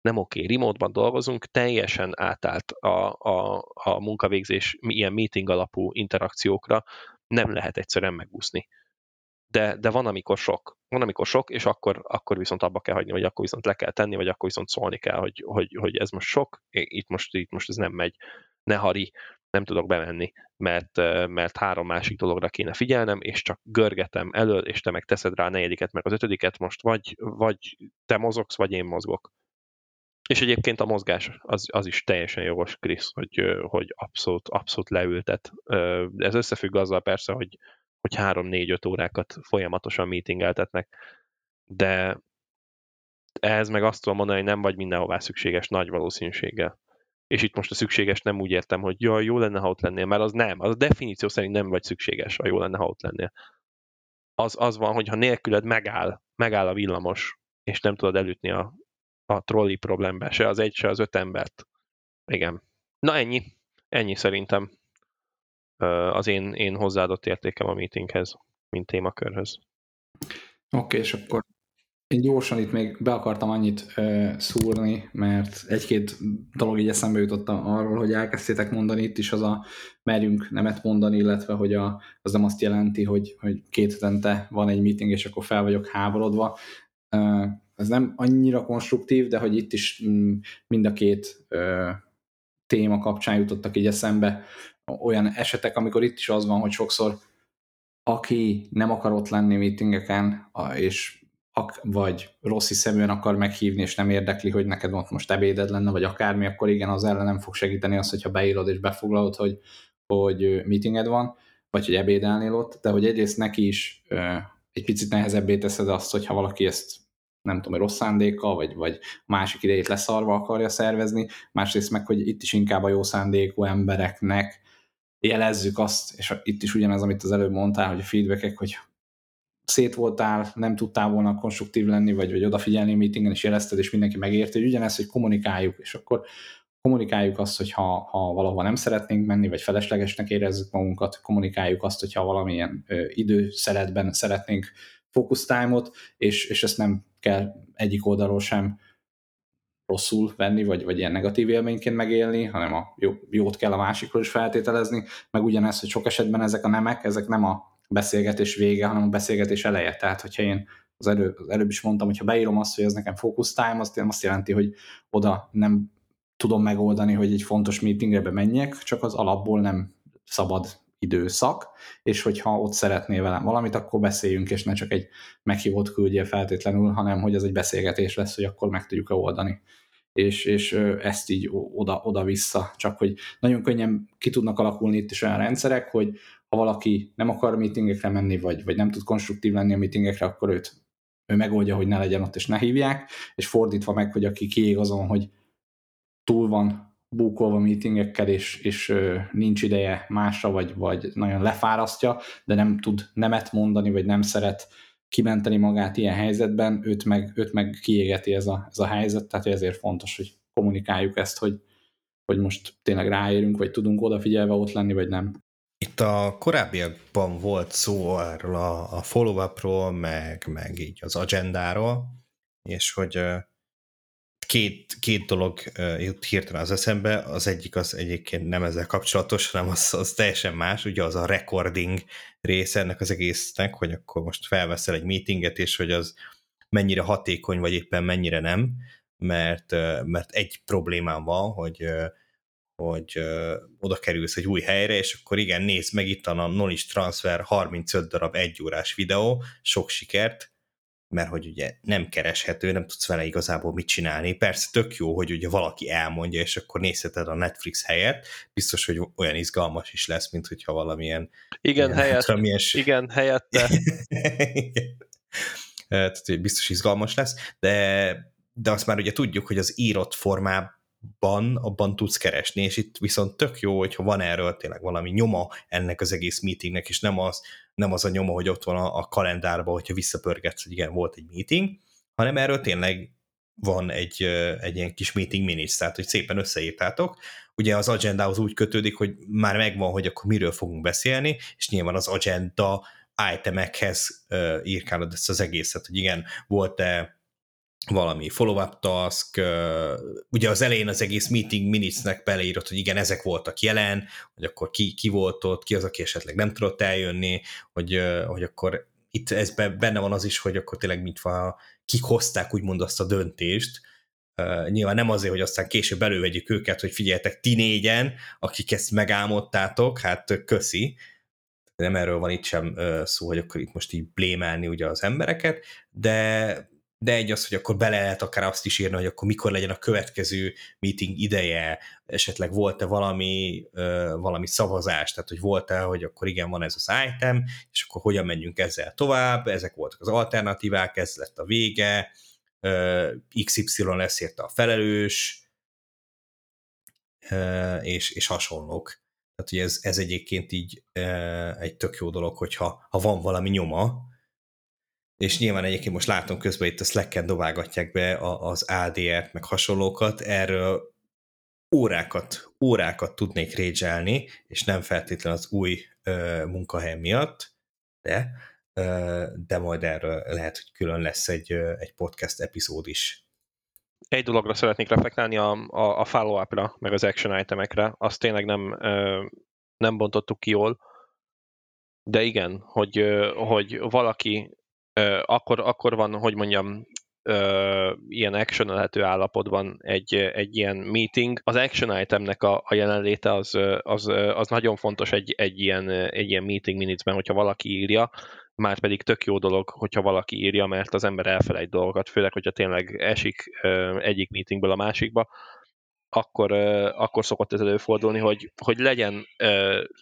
S3: nem oké, okay. remote-ban dolgozunk, teljesen átállt a, a, a munkavégzés ilyen meeting alapú interakciókra, nem lehet egyszerűen megúszni. De, de van, amikor sok. Van, amikor sok, és akkor, akkor viszont abba kell hagyni, vagy akkor viszont le kell tenni, vagy akkor viszont szólni kell, hogy, hogy, hogy ez most sok, itt most, itt most ez nem megy, ne hari, nem tudok bemenni, mert, mert három másik dologra kéne figyelnem, és csak görgetem elől, és te meg teszed rá a negyediket, meg az ötödiket, most vagy, vagy te mozogsz, vagy én mozgok és egyébként a mozgás az, az is teljesen jogos, Krisz, hogy, hogy abszolút, abszolút leültet. Ez összefügg azzal persze, hogy, hogy három-négy-öt órákat folyamatosan meetingeltetnek, de ehhez meg azt tudom mondani, hogy nem vagy mindenhová szükséges nagy valószínűséggel. És itt most a szükséges nem úgy értem, hogy jaj, jó lenne, ha ott lennél, mert az nem. Az a definíció szerint nem vagy szükséges, ha jó lenne, ha ott lennél. Az, az van, hogy ha nélküled megáll, megáll a villamos, és nem tudod elütni a, a trolli problémbe, se az egy, se az öt embert. Igen. Na ennyi. Ennyi szerintem az én, én hozzáadott értékem a meetinghez, mint témakörhöz.
S2: Oké, okay, és akkor Én gyorsan itt még be akartam annyit ö, szúrni, mert egy-két dolog így eszembe jutott arról, hogy elkezdtétek mondani itt is az a merjünk nemet mondani, illetve hogy a, az nem azt jelenti, hogy, hogy két hetente van egy meeting, és akkor fel vagyok háborodva. Ez nem annyira konstruktív, de hogy itt is mm, mind a két ö, téma kapcsán jutottak így eszembe olyan esetek, amikor itt is az van, hogy sokszor aki nem akar ott lenni meetingeken, és vagy rossz hiszeműen akar meghívni, és nem érdekli, hogy neked ott most ebéded lenne, vagy akármi, akkor igen, az ellen nem fog segíteni az, hogyha beírod és befoglalod, hogy, hogy meetinged van, vagy hogy ebédelnél ott, de hogy egyrészt neki is egy picit nehezebbé teszed azt, hogyha valaki ezt nem tudom, rossz szándéka, vagy, vagy másik idejét leszarva akarja szervezni, másrészt meg, hogy itt is inkább a jó szándékú embereknek jelezzük azt, és itt is ugyanaz, amit az előbb mondtál, hogy a feedbackek, hogy szét voltál, nem tudtál volna konstruktív lenni, vagy, vagy odafigyelni a meetingen, és jelezted, és mindenki megérti, hogy ugyanezt, hogy kommunikáljuk, és akkor kommunikáljuk azt, hogy ha, ha valahova nem szeretnénk menni, vagy feleslegesnek érezzük magunkat, kommunikáljuk azt, hogyha valamilyen ö, időszeretben szeretnénk focus time-ot, és, és ezt nem kell egyik oldalról sem rosszul venni, vagy, vagy ilyen negatív élményként megélni, hanem a jó, jót kell a másikról is feltételezni, meg ugyanez, hogy sok esetben ezek a nemek, ezek nem a beszélgetés vége, hanem a beszélgetés eleje. Tehát, hogyha én az, elő, az előbb is mondtam, hogyha beírom azt, hogy ez nekem focus time, azt, azt jelenti, hogy oda nem tudom megoldani, hogy egy fontos meetingre bemenjek, csak az alapból nem szabad időszak, és hogyha ott szeretnél velem valamit, akkor beszéljünk, és ne csak egy meghívót küldjél feltétlenül, hanem hogy ez egy beszélgetés lesz, hogy akkor meg tudjuk-e oldani. És, és ezt így oda, oda-vissza, csak hogy nagyon könnyen ki tudnak alakulni itt is olyan rendszerek, hogy ha valaki nem akar meetingekre menni, vagy, vagy nem tud konstruktív lenni a meetingekre, akkor őt ő megoldja, hogy ne legyen ott, és ne hívják, és fordítva meg, hogy aki kiég azon, hogy túl van búkolva meetingekkel, és, és nincs ideje másra, vagy, vagy nagyon lefárasztja, de nem tud nemet mondani, vagy nem szeret kimenteni magát ilyen helyzetben, őt meg, őt meg kiégeti ez a, ez a helyzet, tehát ezért fontos, hogy kommunikáljuk ezt, hogy, hogy most tényleg ráérünk, vagy tudunk odafigyelve ott lenni, vagy nem.
S1: Itt a korábbiakban volt szó erről a, a follow-upról, meg, meg így az agendáról, és hogy két, két dolog jut hirtelen az eszembe, az egyik az egyébként nem ezzel kapcsolatos, hanem az, az teljesen más, ugye az a recording része ennek az egésznek, hogy akkor most felveszel egy meetinget, és hogy az mennyire hatékony, vagy éppen mennyire nem, mert, mert egy problémám van, hogy hogy oda kerülsz egy új helyre, és akkor igen, nézd meg itt a knowledge transfer 35 darab egyórás videó, sok sikert, mert hogy ugye nem kereshető, nem tudsz vele igazából mit csinálni. Persze tök jó, hogy ugye valaki elmondja, és akkor nézheted a Netflix helyet, biztos, hogy olyan izgalmas is lesz, mint hogyha valamilyen...
S3: Igen, ilyen, helyett, valamilyen... igen helyette.
S1: Tehát, hogy biztos izgalmas lesz, de, de azt már ugye tudjuk, hogy az írott formában ban, abban tudsz keresni, és itt viszont tök jó, hogyha van erről tényleg valami nyoma ennek az egész meetingnek, és nem az, nem az a nyoma, hogy ott van a, a kalendárban, hogyha visszapörgetsz, hogy igen, volt egy meeting, hanem erről tényleg van egy, egy ilyen kis meeting minutes, tehát hogy szépen összeírtátok. Ugye az agendához úgy kötődik, hogy már megvan, hogy akkor miről fogunk beszélni, és nyilván az agenda itemekhez írkálod ezt az egészet, hogy igen, volt-e valami follow-up task, ugye az elején az egész meeting minutes-nek beleírott, hogy igen, ezek voltak jelen, hogy akkor ki, ki volt ott, ki az, aki esetleg nem tudott eljönni, hogy, hogy akkor itt ez benne van az is, hogy akkor tényleg mintha kik hozták úgymond azt a döntést, nyilván nem azért, hogy aztán később elővegyük őket, hogy figyeljetek ti négyen, akik ezt megálmodtátok, hát köszi. Nem erről van itt sem szó, hogy akkor itt most így blémelni ugye az embereket, de de egy az, hogy akkor bele lehet akár azt is írni, hogy akkor mikor legyen a következő meeting ideje, esetleg volt-e valami, valami szavazás, tehát hogy volt-e, hogy akkor igen, van ez az item, és akkor hogyan menjünk ezzel tovább, ezek voltak az alternatívák, ez lett a vége, XY lesz érte a felelős, és, és hasonlók. Tehát, hogy ez, ez egyébként így egy tök jó dolog, hogyha ha van valami nyoma, és nyilván egyébként most látom közben itt a Slack-en dobálgatják be az ADR-t, meg hasonlókat, erről órákat, órákat tudnék régyelni, és nem feltétlenül az új ö, munkahely miatt, de de majd erről lehet, hogy külön lesz egy, egy podcast epizód is.
S3: Egy dologra szeretnék reflektálni a, a, a follow-upra, meg az action itemekre. Azt tényleg nem, nem bontottuk ki jól, de igen, hogy, hogy valaki akkor, akkor van, hogy mondjam, ilyen actionelhető állapotban egy, egy ilyen meeting. Az action itemnek a, a jelenléte az, az, az nagyon fontos egy, egy, ilyen, egy ilyen meeting minutesben, hogyha valaki írja, már pedig tök jó dolog, hogyha valaki írja, mert az ember elfelejt dolgokat, főleg, hogyha tényleg esik egyik meetingből a másikba, akkor, akkor szokott ez előfordulni, hogy, hogy legyen,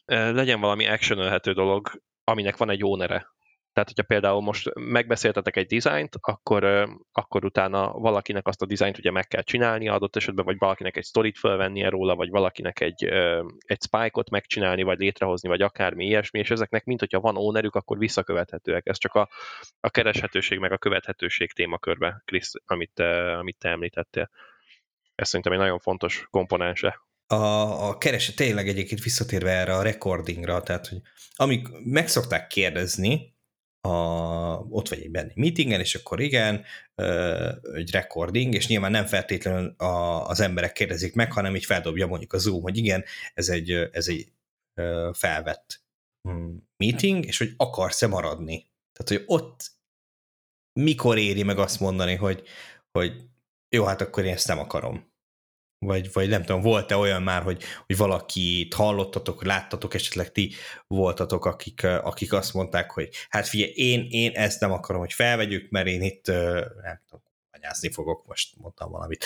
S3: legyen valami actionölhető dolog, aminek van egy ónere. Tehát, hogyha például most megbeszéltetek egy dizájnt, akkor, akkor utána valakinek azt a dizájnt ugye meg kell csinálni adott esetben, vagy valakinek egy sztorit fölvennie róla, vagy valakinek egy, egy spike-ot megcsinálni, vagy létrehozni, vagy akármi ilyesmi, és ezeknek mint hogyha van ownerük, akkor visszakövethetőek. Ez csak a, a kereshetőség meg a követhetőség témakörbe, Krisz, amit, amit te említettél. Ez szerintem egy nagyon fontos komponense
S1: a, a kereset tényleg egyébként visszatérve erre a recordingra, tehát hogy amik meg szokták kérdezni, a, ott vagy egy benne meetingen, és akkor igen, egy recording, és nyilván nem feltétlenül a, az emberek kérdezik meg, hanem így feldobja mondjuk a Zoom, hogy igen, ez egy, ez egy felvett hm, meeting, és hogy akarsz-e maradni. Tehát, hogy ott mikor éri meg azt mondani, hogy, hogy jó, hát akkor én ezt nem akarom. Vagy, vagy nem tudom, volt-e olyan már, hogy, hogy valakit hallottatok, láttatok, esetleg ti voltatok, akik, akik azt mondták, hogy hát figyelj, én, én ezt nem akarom, hogy felvegyük, mert én itt nem tudom, anyázni fogok, most mondtam valamit.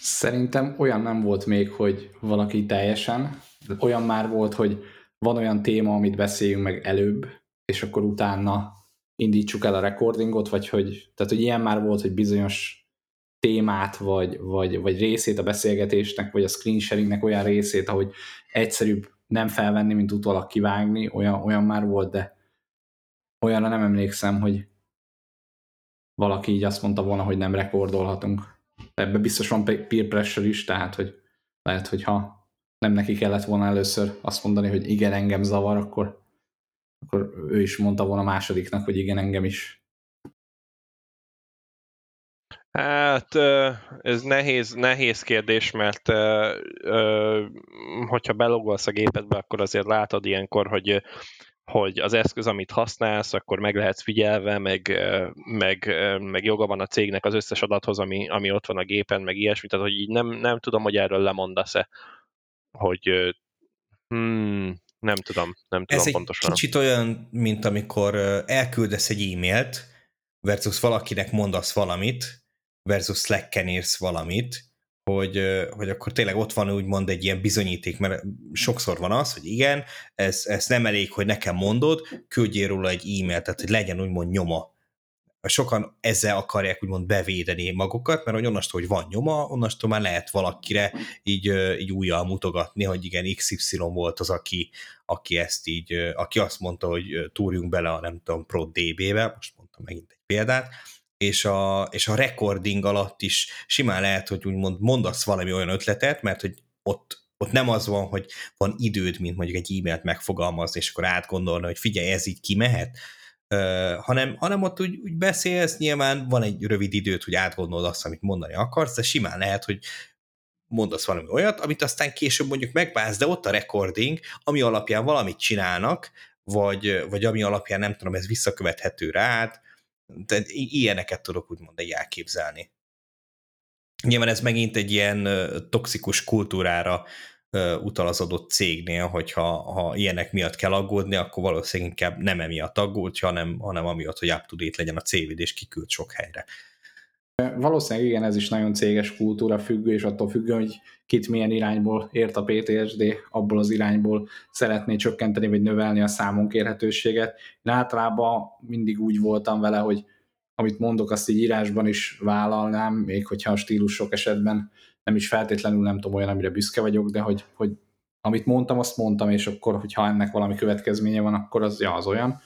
S2: Szerintem olyan nem volt még, hogy valaki teljesen, olyan már volt, hogy van olyan téma, amit beszéljünk meg előbb, és akkor utána indítsuk el a recordingot, vagy hogy, tehát hogy ilyen már volt, hogy bizonyos témát, vagy, vagy, vagy részét a beszélgetésnek, vagy a screen sharingnek olyan részét, ahogy egyszerűbb nem felvenni, mint utólag kivágni, olyan, olyan már volt, de olyanra nem emlékszem, hogy valaki így azt mondta volna, hogy nem rekordolhatunk. Ebbe biztos van peer pressure is, tehát hogy lehet, hogy ha nem neki kellett volna először azt mondani, hogy igen, engem zavar, akkor, akkor ő is mondta volna másodiknak, hogy igen, engem is.
S3: Hát ez nehéz, nehéz kérdés, mert hogyha belogolsz a gépedbe, akkor azért látod ilyenkor, hogy hogy az eszköz, amit használsz, akkor meg lehetsz figyelve, meg, meg, meg joga van a cégnek az összes adathoz, ami, ami ott van a gépen, meg ilyesmi, tehát hogy így nem, nem tudom, hogy erről lemondasz-e, hogy hmm, nem tudom, nem tudom
S1: Ez
S3: pontosan.
S1: egy kicsit olyan, mint amikor elküldesz egy e-mailt, versus valakinek mondasz valamit, versus Slack-en írsz valamit, hogy, hogy akkor tényleg ott van úgymond egy ilyen bizonyíték, mert sokszor van az, hogy igen, ez, ez nem elég, hogy nekem mondod, küldjél róla egy e-mailt, tehát hogy legyen úgymond nyoma. Sokan ezzel akarják úgymond bevédeni magukat, mert hogy onnastól, hogy van nyoma, onnastól már lehet valakire így, így újjal mutogatni, hogy igen, XY volt az, aki, aki ezt így, aki azt mondta, hogy túrjunk bele a nem tudom, ProDB-be, most mondtam megint egy példát, és a, és a recording alatt is simán lehet, hogy úgymond mondasz valami olyan ötletet, mert hogy ott, ott nem az van, hogy van időd, mint mondjuk egy e-mailt megfogalmazni, és akkor átgondolni, hogy figyelj, ez így kimehet, uh, hanem, hanem ott úgy, úgy beszélsz, nyilván van egy rövid időt, hogy átgondolod azt, amit mondani akarsz, de simán lehet, hogy mondasz valami olyat, amit aztán később mondjuk megválsz, de ott a recording, ami alapján valamit csinálnak, vagy, vagy ami alapján nem tudom, ez visszakövethető rád, de ilyeneket tudok úgymond egy elképzelni. Nyilván ez megint egy ilyen toxikus kultúrára utal az adott cégnél, hogyha ha ilyenek miatt kell aggódni, akkor valószínűleg inkább nem emiatt aggódj, hanem, hanem amiatt, hogy up to date legyen a cv és kiküld sok helyre.
S2: Valószínűleg igen, ez is nagyon céges kultúra függő, és attól függő, hogy kit milyen irányból ért a PTSD, abból az irányból szeretné csökkenteni vagy növelni a számon kérhetőséget. Én általában mindig úgy voltam vele, hogy amit mondok, azt így írásban is vállalnám, még hogyha a stílus sok esetben nem is feltétlenül nem tudom olyan, amire büszke vagyok, de hogy, hogy amit mondtam, azt mondtam, és akkor, hogyha ennek valami következménye van, akkor az, ja, az olyan.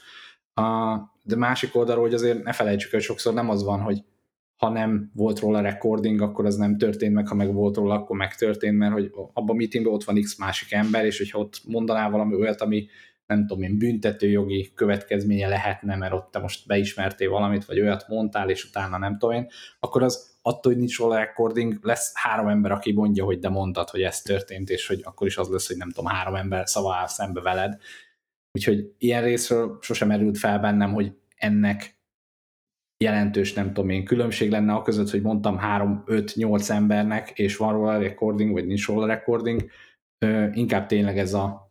S2: De másik oldalról, hogy azért ne felejtsük, hogy sokszor nem az van, hogy ha nem volt róla recording, akkor az nem történt meg, ha meg volt róla, akkor megtörtént, mert hogy abban a meetingben ott van x másik ember, és hogyha ott mondanál valami olyat, ami nem tudom én, büntetőjogi következménye lehetne, mert ott te most beismertél valamit, vagy olyat mondtál, és utána nem tudom én, akkor az attól, hogy nincs róla recording, lesz három ember, aki mondja, hogy de mondtad, hogy ez történt, és hogy akkor is az lesz, hogy nem tudom, három ember szava szembe veled. Úgyhogy ilyen részről sosem merült fel bennem, hogy ennek jelentős, nem tudom én, különbség lenne a között, hogy mondtam 3-5-8 embernek, és van róla recording, vagy nincs róla recording, inkább tényleg ez a,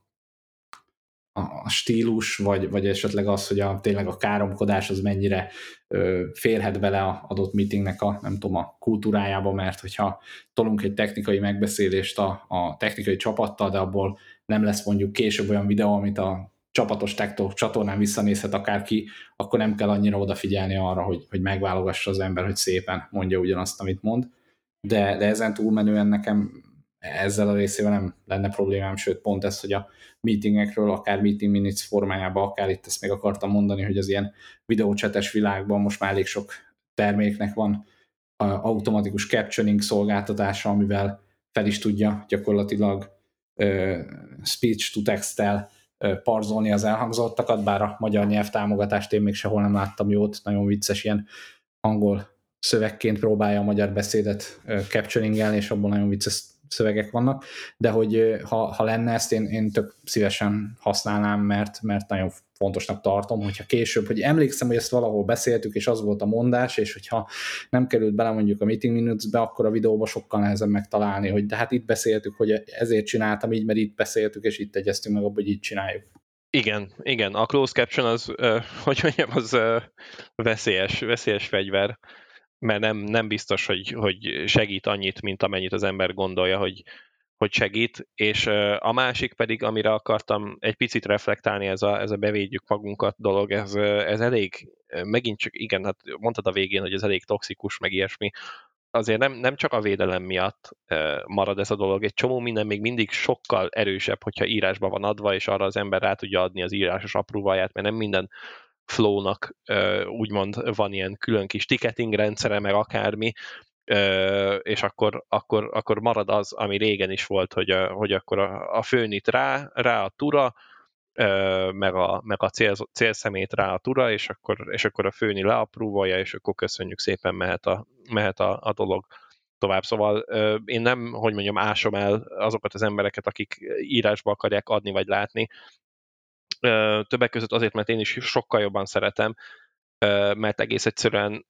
S2: a stílus, vagy, vagy esetleg az, hogy a, tényleg a káromkodás az mennyire ö, férhet bele a adott meetingnek a, nem tudom, a kultúrájába, mert hogyha tolunk egy technikai megbeszélést a, a technikai csapattal, de abból nem lesz mondjuk később olyan videó, amit a csapatos tektok csatornán visszanézhet akárki, akkor nem kell annyira odafigyelni arra, hogy, hogy megválogassa az ember, hogy szépen mondja ugyanazt, amit mond. De, de ezen túlmenően nekem ezzel a részével nem lenne problémám, sőt pont ez, hogy a meetingekről, akár meeting minutes formájában, akár itt ezt még akartam mondani, hogy az ilyen videócsetes világban most már elég sok terméknek van automatikus captioning szolgáltatása, amivel fel is tudja gyakorlatilag uh, parzolni az elhangzottakat, bár a magyar nyelv támogatást én még sehol nem láttam jót, nagyon vicces ilyen angol szövegként próbálja a magyar beszédet capturingelni, és abból nagyon vicces szövegek vannak, de hogy ha, ha lenne ezt, én, én tök szívesen használnám, mert, mert nagyon fontosnak tartom, hogyha később, hogy emlékszem, hogy ezt valahol beszéltük, és az volt a mondás, és hogyha nem került bele mondjuk a meeting minutes-be, akkor a videóba sokkal nehezebb megtalálni, hogy de hát itt beszéltük, hogy ezért csináltam így, mert itt beszéltük, és itt egyeztünk meg abban, hogy így csináljuk.
S3: Igen, igen, a closed caption az, hogy mondjam, az veszélyes, veszélyes fegyver mert nem, nem biztos, hogy, hogy segít annyit, mint amennyit az ember gondolja, hogy, hogy segít, és a másik pedig, amire akartam egy picit reflektálni, ez a, ez a bevédjük magunkat dolog, ez, ez elég, megint csak, igen, hát mondtad a végén, hogy ez elég toxikus, meg ilyesmi, azért nem, nem csak a védelem miatt marad ez a dolog, egy csomó minden még mindig sokkal erősebb, hogyha írásban van adva, és arra az ember rá tudja adni az írásos apróvaját, mert nem minden Flow-nak úgymond van ilyen külön kis ticketing rendszere, meg akármi, és akkor, akkor, akkor marad az, ami régen is volt, hogy, a, hogy akkor a, a főnit rá, rá a tura, meg a, meg a cél, célszemét rá a tura, és akkor, és akkor a főni leapróvolja, és akkor köszönjük szépen, mehet a, mehet a, a dolog tovább. Szóval én nem, hogy mondjam, ásom el azokat az embereket, akik írásba akarják adni vagy látni, többek között azért, mert én is sokkal jobban szeretem, mert egész egyszerűen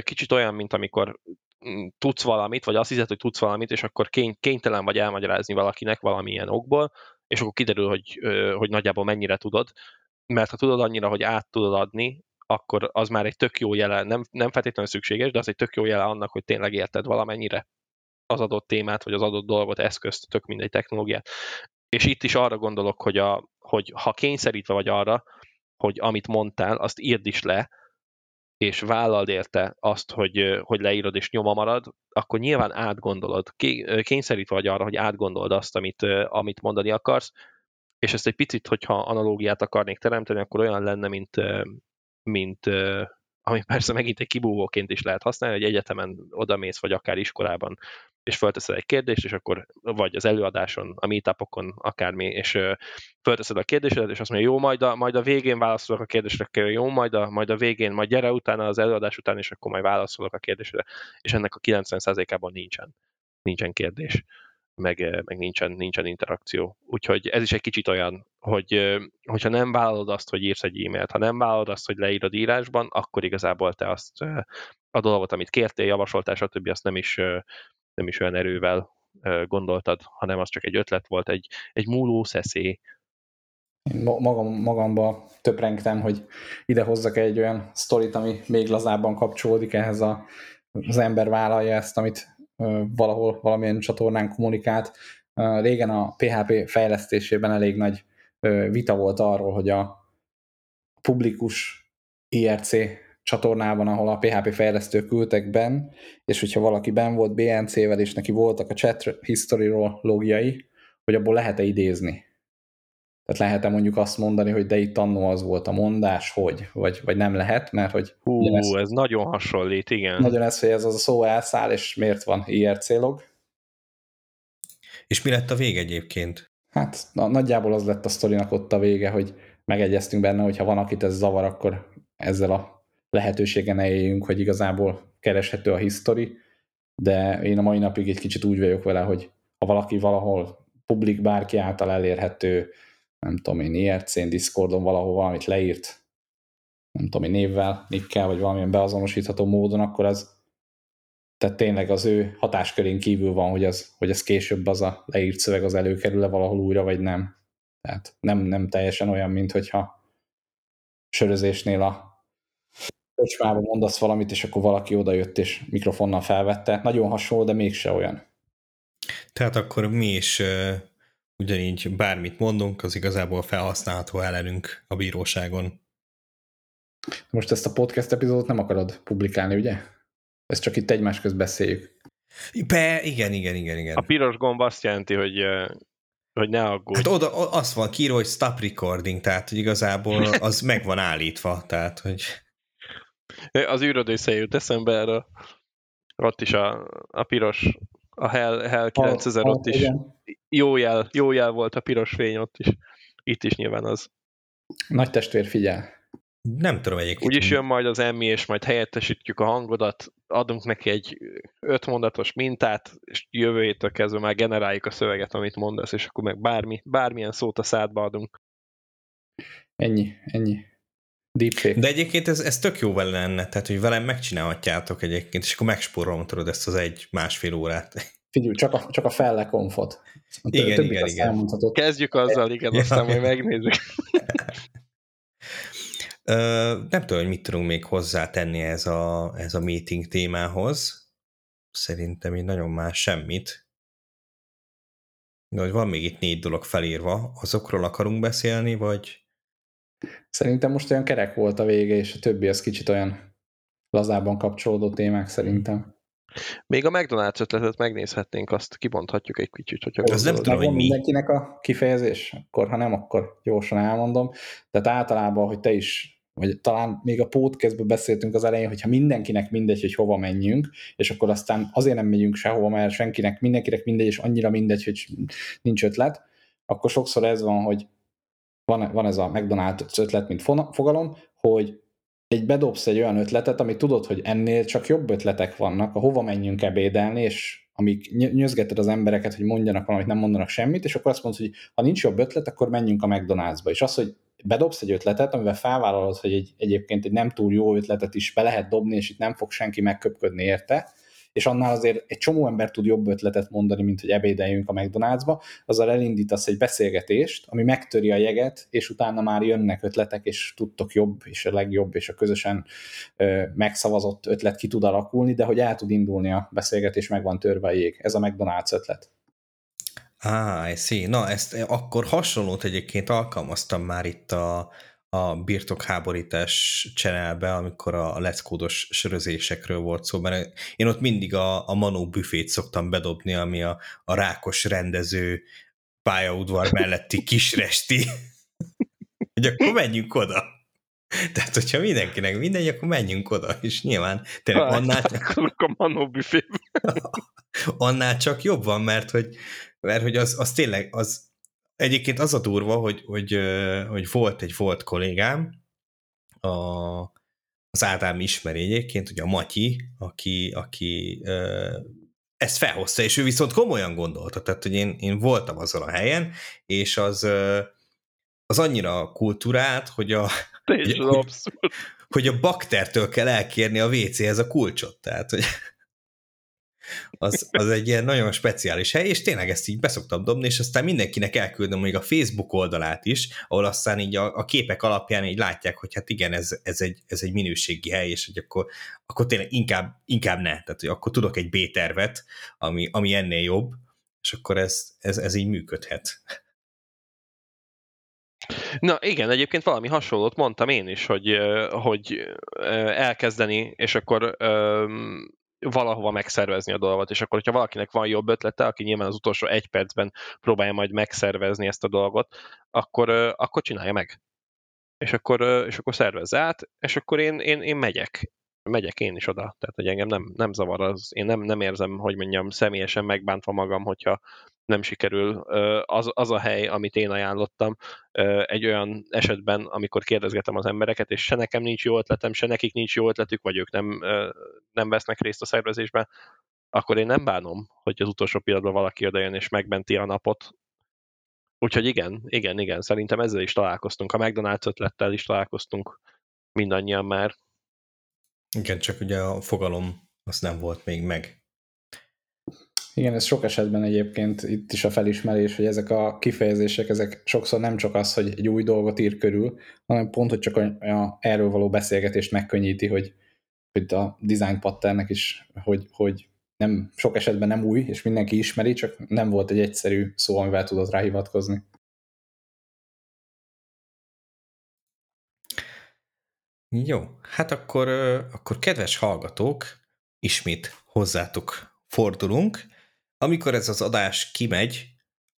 S3: kicsit olyan, mint amikor mm, tudsz valamit, vagy azt hiszed, hogy tudsz valamit, és akkor kény, kénytelen vagy elmagyarázni valakinek valamilyen okból, és akkor kiderül, hogy, hogy nagyjából mennyire tudod, mert ha tudod annyira, hogy át tudod adni, akkor az már egy tök jó jele, nem, nem feltétlenül szükséges, de az egy tök jó jele annak, hogy tényleg érted valamennyire az adott témát, vagy az adott dolgot, eszközt, tök mindegy technológiát. És itt is arra gondolok, hogy, a, hogy ha kényszerítve vagy arra, hogy amit mondtál, azt írd is le, és vállald érte azt, hogy, hogy leírod és nyoma marad, akkor nyilván átgondolod. Kényszerítve vagy arra, hogy átgondold azt, amit, amit mondani akarsz, és ezt egy picit, hogyha analógiát akarnék teremteni, akkor olyan lenne, mint, mint ami persze megint egy kibúvóként is lehet használni, hogy egyetemen odamész, vagy akár iskolában és fölteszed egy kérdést, és akkor vagy az előadáson, a meetupokon, akármi, és fölteszed a kérdésedet, és azt mondja, jó, majd a, majd a végén válaszolok a kérdésre, jó, majd a, majd a végén, majd gyere utána az előadás után, és akkor majd válaszolok a kérdésre, és ennek a 90%-ában nincsen, nincsen kérdés, meg, meg nincsen, nincsen interakció. Úgyhogy ez is egy kicsit olyan, hogy hogyha nem vállalod azt, hogy írsz egy e-mailt, ha nem vállalod azt, hogy leírod írásban, akkor igazából te azt a dolgot, amit kértél, javasoltál, stb. azt nem is, nem is olyan erővel gondoltad, hanem az csak egy ötlet volt, egy, egy múló szeszély.
S2: Én magam, magamba töprengtem, hogy ide hozzak egy olyan sztorit, ami még lazábban kapcsolódik ehhez a, az ember vállalja ezt, amit valahol valamilyen csatornán kommunikált. Régen a PHP fejlesztésében elég nagy vita volt arról, hogy a publikus IRC csatornában, ahol a PHP fejlesztők ültek benn, és hogyha valaki ben volt BNC-vel, és neki voltak a chat history-ról logjai, hogy abból lehet-e idézni. Tehát lehet-e mondjuk azt mondani, hogy de itt annó az volt a mondás, hogy, vagy, vagy nem lehet, mert hogy...
S3: Hú, ez, ez nagyon hasonlít, igen.
S2: Nagyon ez, hogy ez az a szó elszáll, és miért van IRC log.
S1: És mi lett a vég egyébként?
S2: Hát na, nagyjából az lett a sztorinak ott a vége, hogy megegyeztünk benne, hogy ha van, akit ez zavar, akkor ezzel a lehetőségen éljünk, hogy igazából kereshető a history, de én a mai napig egy kicsit úgy vagyok vele, hogy ha valaki valahol publik bárki által elérhető, nem tudom én, IRC-n, Discordon valahol valamit leírt, nem tudom én, névvel, nikkel, vagy valamilyen beazonosítható módon, akkor az tehát tényleg az ő hatáskörén kívül van, hogy az, hogy az később az a leírt szöveg az előkerül-e valahol újra, vagy nem. Tehát nem, nem teljesen olyan, mint hogyha sörözésnél a kocsmában mondasz valamit, és akkor valaki odajött és mikrofonnal felvette. Nagyon hasonló, de mégse olyan.
S1: Tehát akkor mi is uh, ugyanígy bármit mondunk, az igazából felhasználható ellenünk a bíróságon.
S2: Most ezt a podcast epizódot nem akarod publikálni, ugye? Ezt csak itt egymás közt beszéljük.
S1: Be, igen, igen, igen, igen.
S3: A piros gomb azt jelenti, hogy hogy ne aggódj.
S1: Hát oda az van kírva, hogy stop recording, tehát hogy igazából az meg van állítva, tehát hogy...
S3: Az űrödésze jut eszembe erre. Ott is a, a piros, a Hell, Hell 9000 a, ott is jó jel, jó jel volt a piros fény ott is. Itt is nyilván az.
S2: Nagy testvér figyel.
S1: Nem tudom egyébként.
S3: Úgyis jön majd az emmi, és majd helyettesítjük a hangodat, adunk neki egy ötmondatos mintát, és jövő héttől kezdve már generáljuk a szöveget, amit mondasz, és akkor meg bármi, bármilyen szót a szádba adunk.
S2: Ennyi, ennyi. Deepfake.
S1: De egyébként ez, ez tök jó vele lenne, tehát hogy velem megcsinálhatjátok egyébként, és akkor megspórolom tudod ezt az egy-másfél órát.
S2: Figyelj, csak a, csak a felle konfot.
S1: Igen, igen, igen.
S3: Kezdjük azzal, igen, aztán majd megnézzük.
S1: nem tudom, hogy mit tudunk még hozzátenni ez a, ez a meeting témához. Szerintem így nagyon más semmit. De hogy van még itt négy dolog felírva, azokról akarunk beszélni, vagy...
S2: Szerintem most olyan kerek volt a vége, és a többi az kicsit olyan lazában kapcsolódó témák szerintem.
S3: Még a McDonald's ötletet megnézhetnénk, azt kibonthatjuk egy kicsit, hogyha
S1: Ez nem tudom, hogy mi.
S2: mindenkinek a kifejezés? Akkor, ha nem, akkor gyorsan elmondom. Tehát általában, hogy te is vagy talán még a podcastben beszéltünk az elején, hogyha mindenkinek mindegy, hogy hova menjünk, és akkor aztán azért nem megyünk sehova, mert senkinek, mindenkinek mindegy, és annyira mindegy, hogy nincs ötlet, akkor sokszor ez van, hogy van, van ez a McDonald's ötlet, mint fogalom, hogy egy bedobsz egy olyan ötletet, ami tudod, hogy ennél csak jobb ötletek vannak, a hova menjünk ebédelni, és amíg nyözgeted az embereket, hogy mondjanak valamit, nem mondanak semmit, és akkor azt mondod, hogy ha nincs jobb ötlet, akkor menjünk a McDonald'sba. És az, hogy bedobsz egy ötletet, amivel felvállalod, hogy egy, egyébként egy nem túl jó ötletet is be lehet dobni, és itt nem fog senki megköpködni érte, és annál azért egy csomó ember tud jobb ötletet mondani, mint hogy ebédeljünk a McDonald'sba, azzal elindítasz egy beszélgetést, ami megtöri a jeget, és utána már jönnek ötletek, és tudtok jobb, és a legjobb, és a közösen ö, megszavazott ötlet ki tud alakulni, de hogy el tud indulni a beszélgetés, meg van törve a jég. Ez a McDonald's ötlet.
S1: Ah, I see. Na, ezt akkor hasonlót egyébként alkalmaztam már itt a, a birtokháborítás channelbe, amikor a leckódos sörözésekről volt szó, mert én ott mindig a, a Manó büfét szoktam bedobni, ami a, a rákos rendező pályaudvar melletti kisresti. hogy akkor menjünk oda. Tehát, hogyha mindenkinek mindegy, akkor menjünk oda, és nyilván tényleg annál
S3: csak... a Manó
S1: annál csak jobb van, mert hogy, mert hogy az, az tényleg, az, Egyébként az a durva, hogy, hogy, hogy volt egy volt kollégám, a, az Ádám ismeri egyébként, ugye a Matyi, aki, aki ezt felhozta, és ő viszont komolyan gondolta, tehát hogy én, én voltam azon a helyen, és az, az annyira kultúrált, hogy a, hogy, hogy, a baktertől kell elkérni a WC-hez a kulcsot, tehát hogy az, az egy ilyen nagyon speciális hely, és tényleg ezt így beszoktam dobni, és aztán mindenkinek elküldöm még a Facebook oldalát is, ahol aztán így a, a képek alapján így látják, hogy hát igen, ez, ez, egy, ez egy minőségi hely, és hogy akkor, akkor tényleg inkább, inkább ne, tehát hogy akkor tudok egy B-tervet, ami, ami ennél jobb, és akkor ez, ez, ez így működhet.
S3: Na igen, egyébként valami hasonlót mondtam én is, hogy, hogy elkezdeni, és akkor valahova megszervezni a dolgot, és akkor, hogyha valakinek van jobb ötlete, aki nyilván az utolsó egy percben próbálja majd megszervezni ezt a dolgot, akkor, akkor csinálja meg. És akkor, és akkor szervezze át, és akkor én, én, én megyek. Megyek én is oda. Tehát, hogy engem nem, nem zavar az. Én nem, nem érzem, hogy mondjam, személyesen megbántva magam, hogyha, nem sikerül az, az a hely, amit én ajánlottam, egy olyan esetben, amikor kérdezgetem az embereket, és se nekem nincs jó ötletem, se nekik nincs jó ötletük, vagy ők nem, nem vesznek részt a szervezésben, akkor én nem bánom, hogy az utolsó pillanatban valaki odajön és megmenti a napot. Úgyhogy igen, igen, igen, szerintem ezzel is találkoztunk. A McDonald's ötlettel is találkoztunk mindannyian már.
S1: Igen, csak ugye a fogalom az nem volt még meg.
S2: Igen, ez sok esetben egyébként itt is a felismerés, hogy ezek a kifejezések, ezek sokszor nem csak az, hogy egy új dolgot ír körül, hanem pont, hogy csak a, a, erről való beszélgetést megkönnyíti, hogy, hogy a design patternnek is, hogy, hogy nem, sok esetben nem új, és mindenki ismeri, csak nem volt egy egyszerű szó, amivel tudod rá hivatkozni.
S1: Jó, hát akkor, akkor kedves hallgatók, ismét hozzátok fordulunk. Amikor ez az adás kimegy,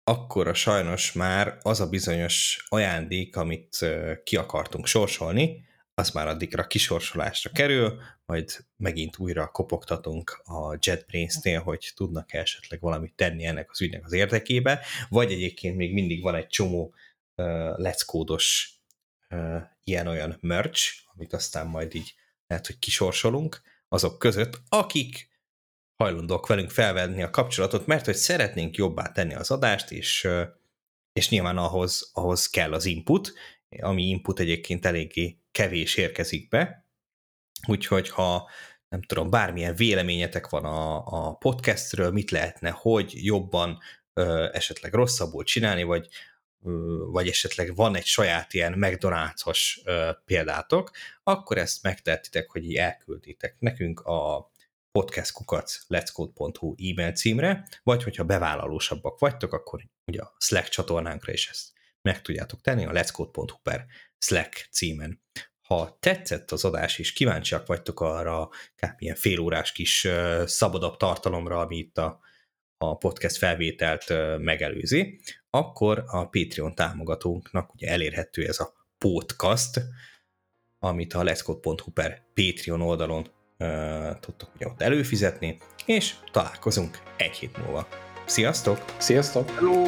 S1: akkor a sajnos már az a bizonyos ajándék, amit ki akartunk sorsolni, az már addigra kisorsolásra kerül, majd megint újra kopogtatunk a JetBrains-nél, hogy tudnak -e esetleg valamit tenni ennek az ügynek az érdekébe, vagy egyébként még mindig van egy csomó uh, leckódos uh, ilyen-olyan merch, amit aztán majd így lehet, hogy kisorsolunk. Azok között, akik hajlandók velünk felvenni a kapcsolatot, mert hogy szeretnénk jobbá tenni az adást, és, és nyilván ahhoz, ahhoz kell az input, ami input egyébként eléggé kevés érkezik be, úgyhogy ha nem tudom, bármilyen véleményetek van a, a podcastről, mit lehetne, hogy jobban, ö, esetleg rosszabbul csinálni, vagy, ö, vagy esetleg van egy saját ilyen McDonald's-os példátok, akkor ezt megtehetitek, hogy így elkülditek nekünk a podcastkukac let'scode.hu e-mail címre, vagy hogyha bevállalósabbak vagytok, akkor ugye a Slack csatornánkra is ezt meg tudjátok tenni, a let'scode.hu per Slack címen. Ha tetszett az adás, és kíváncsiak vagytok arra kb. ilyen félórás kis szabadabb tartalomra, ami itt a, a podcast felvételt megelőzi, akkor a Patreon támogatónknak ugye elérhető ez a podcast, amit a let'scode.hu per Patreon oldalon tudtok ugye ott előfizetni, és találkozunk egy hét múlva. Sziasztok!
S2: Sziasztok!
S3: Hello!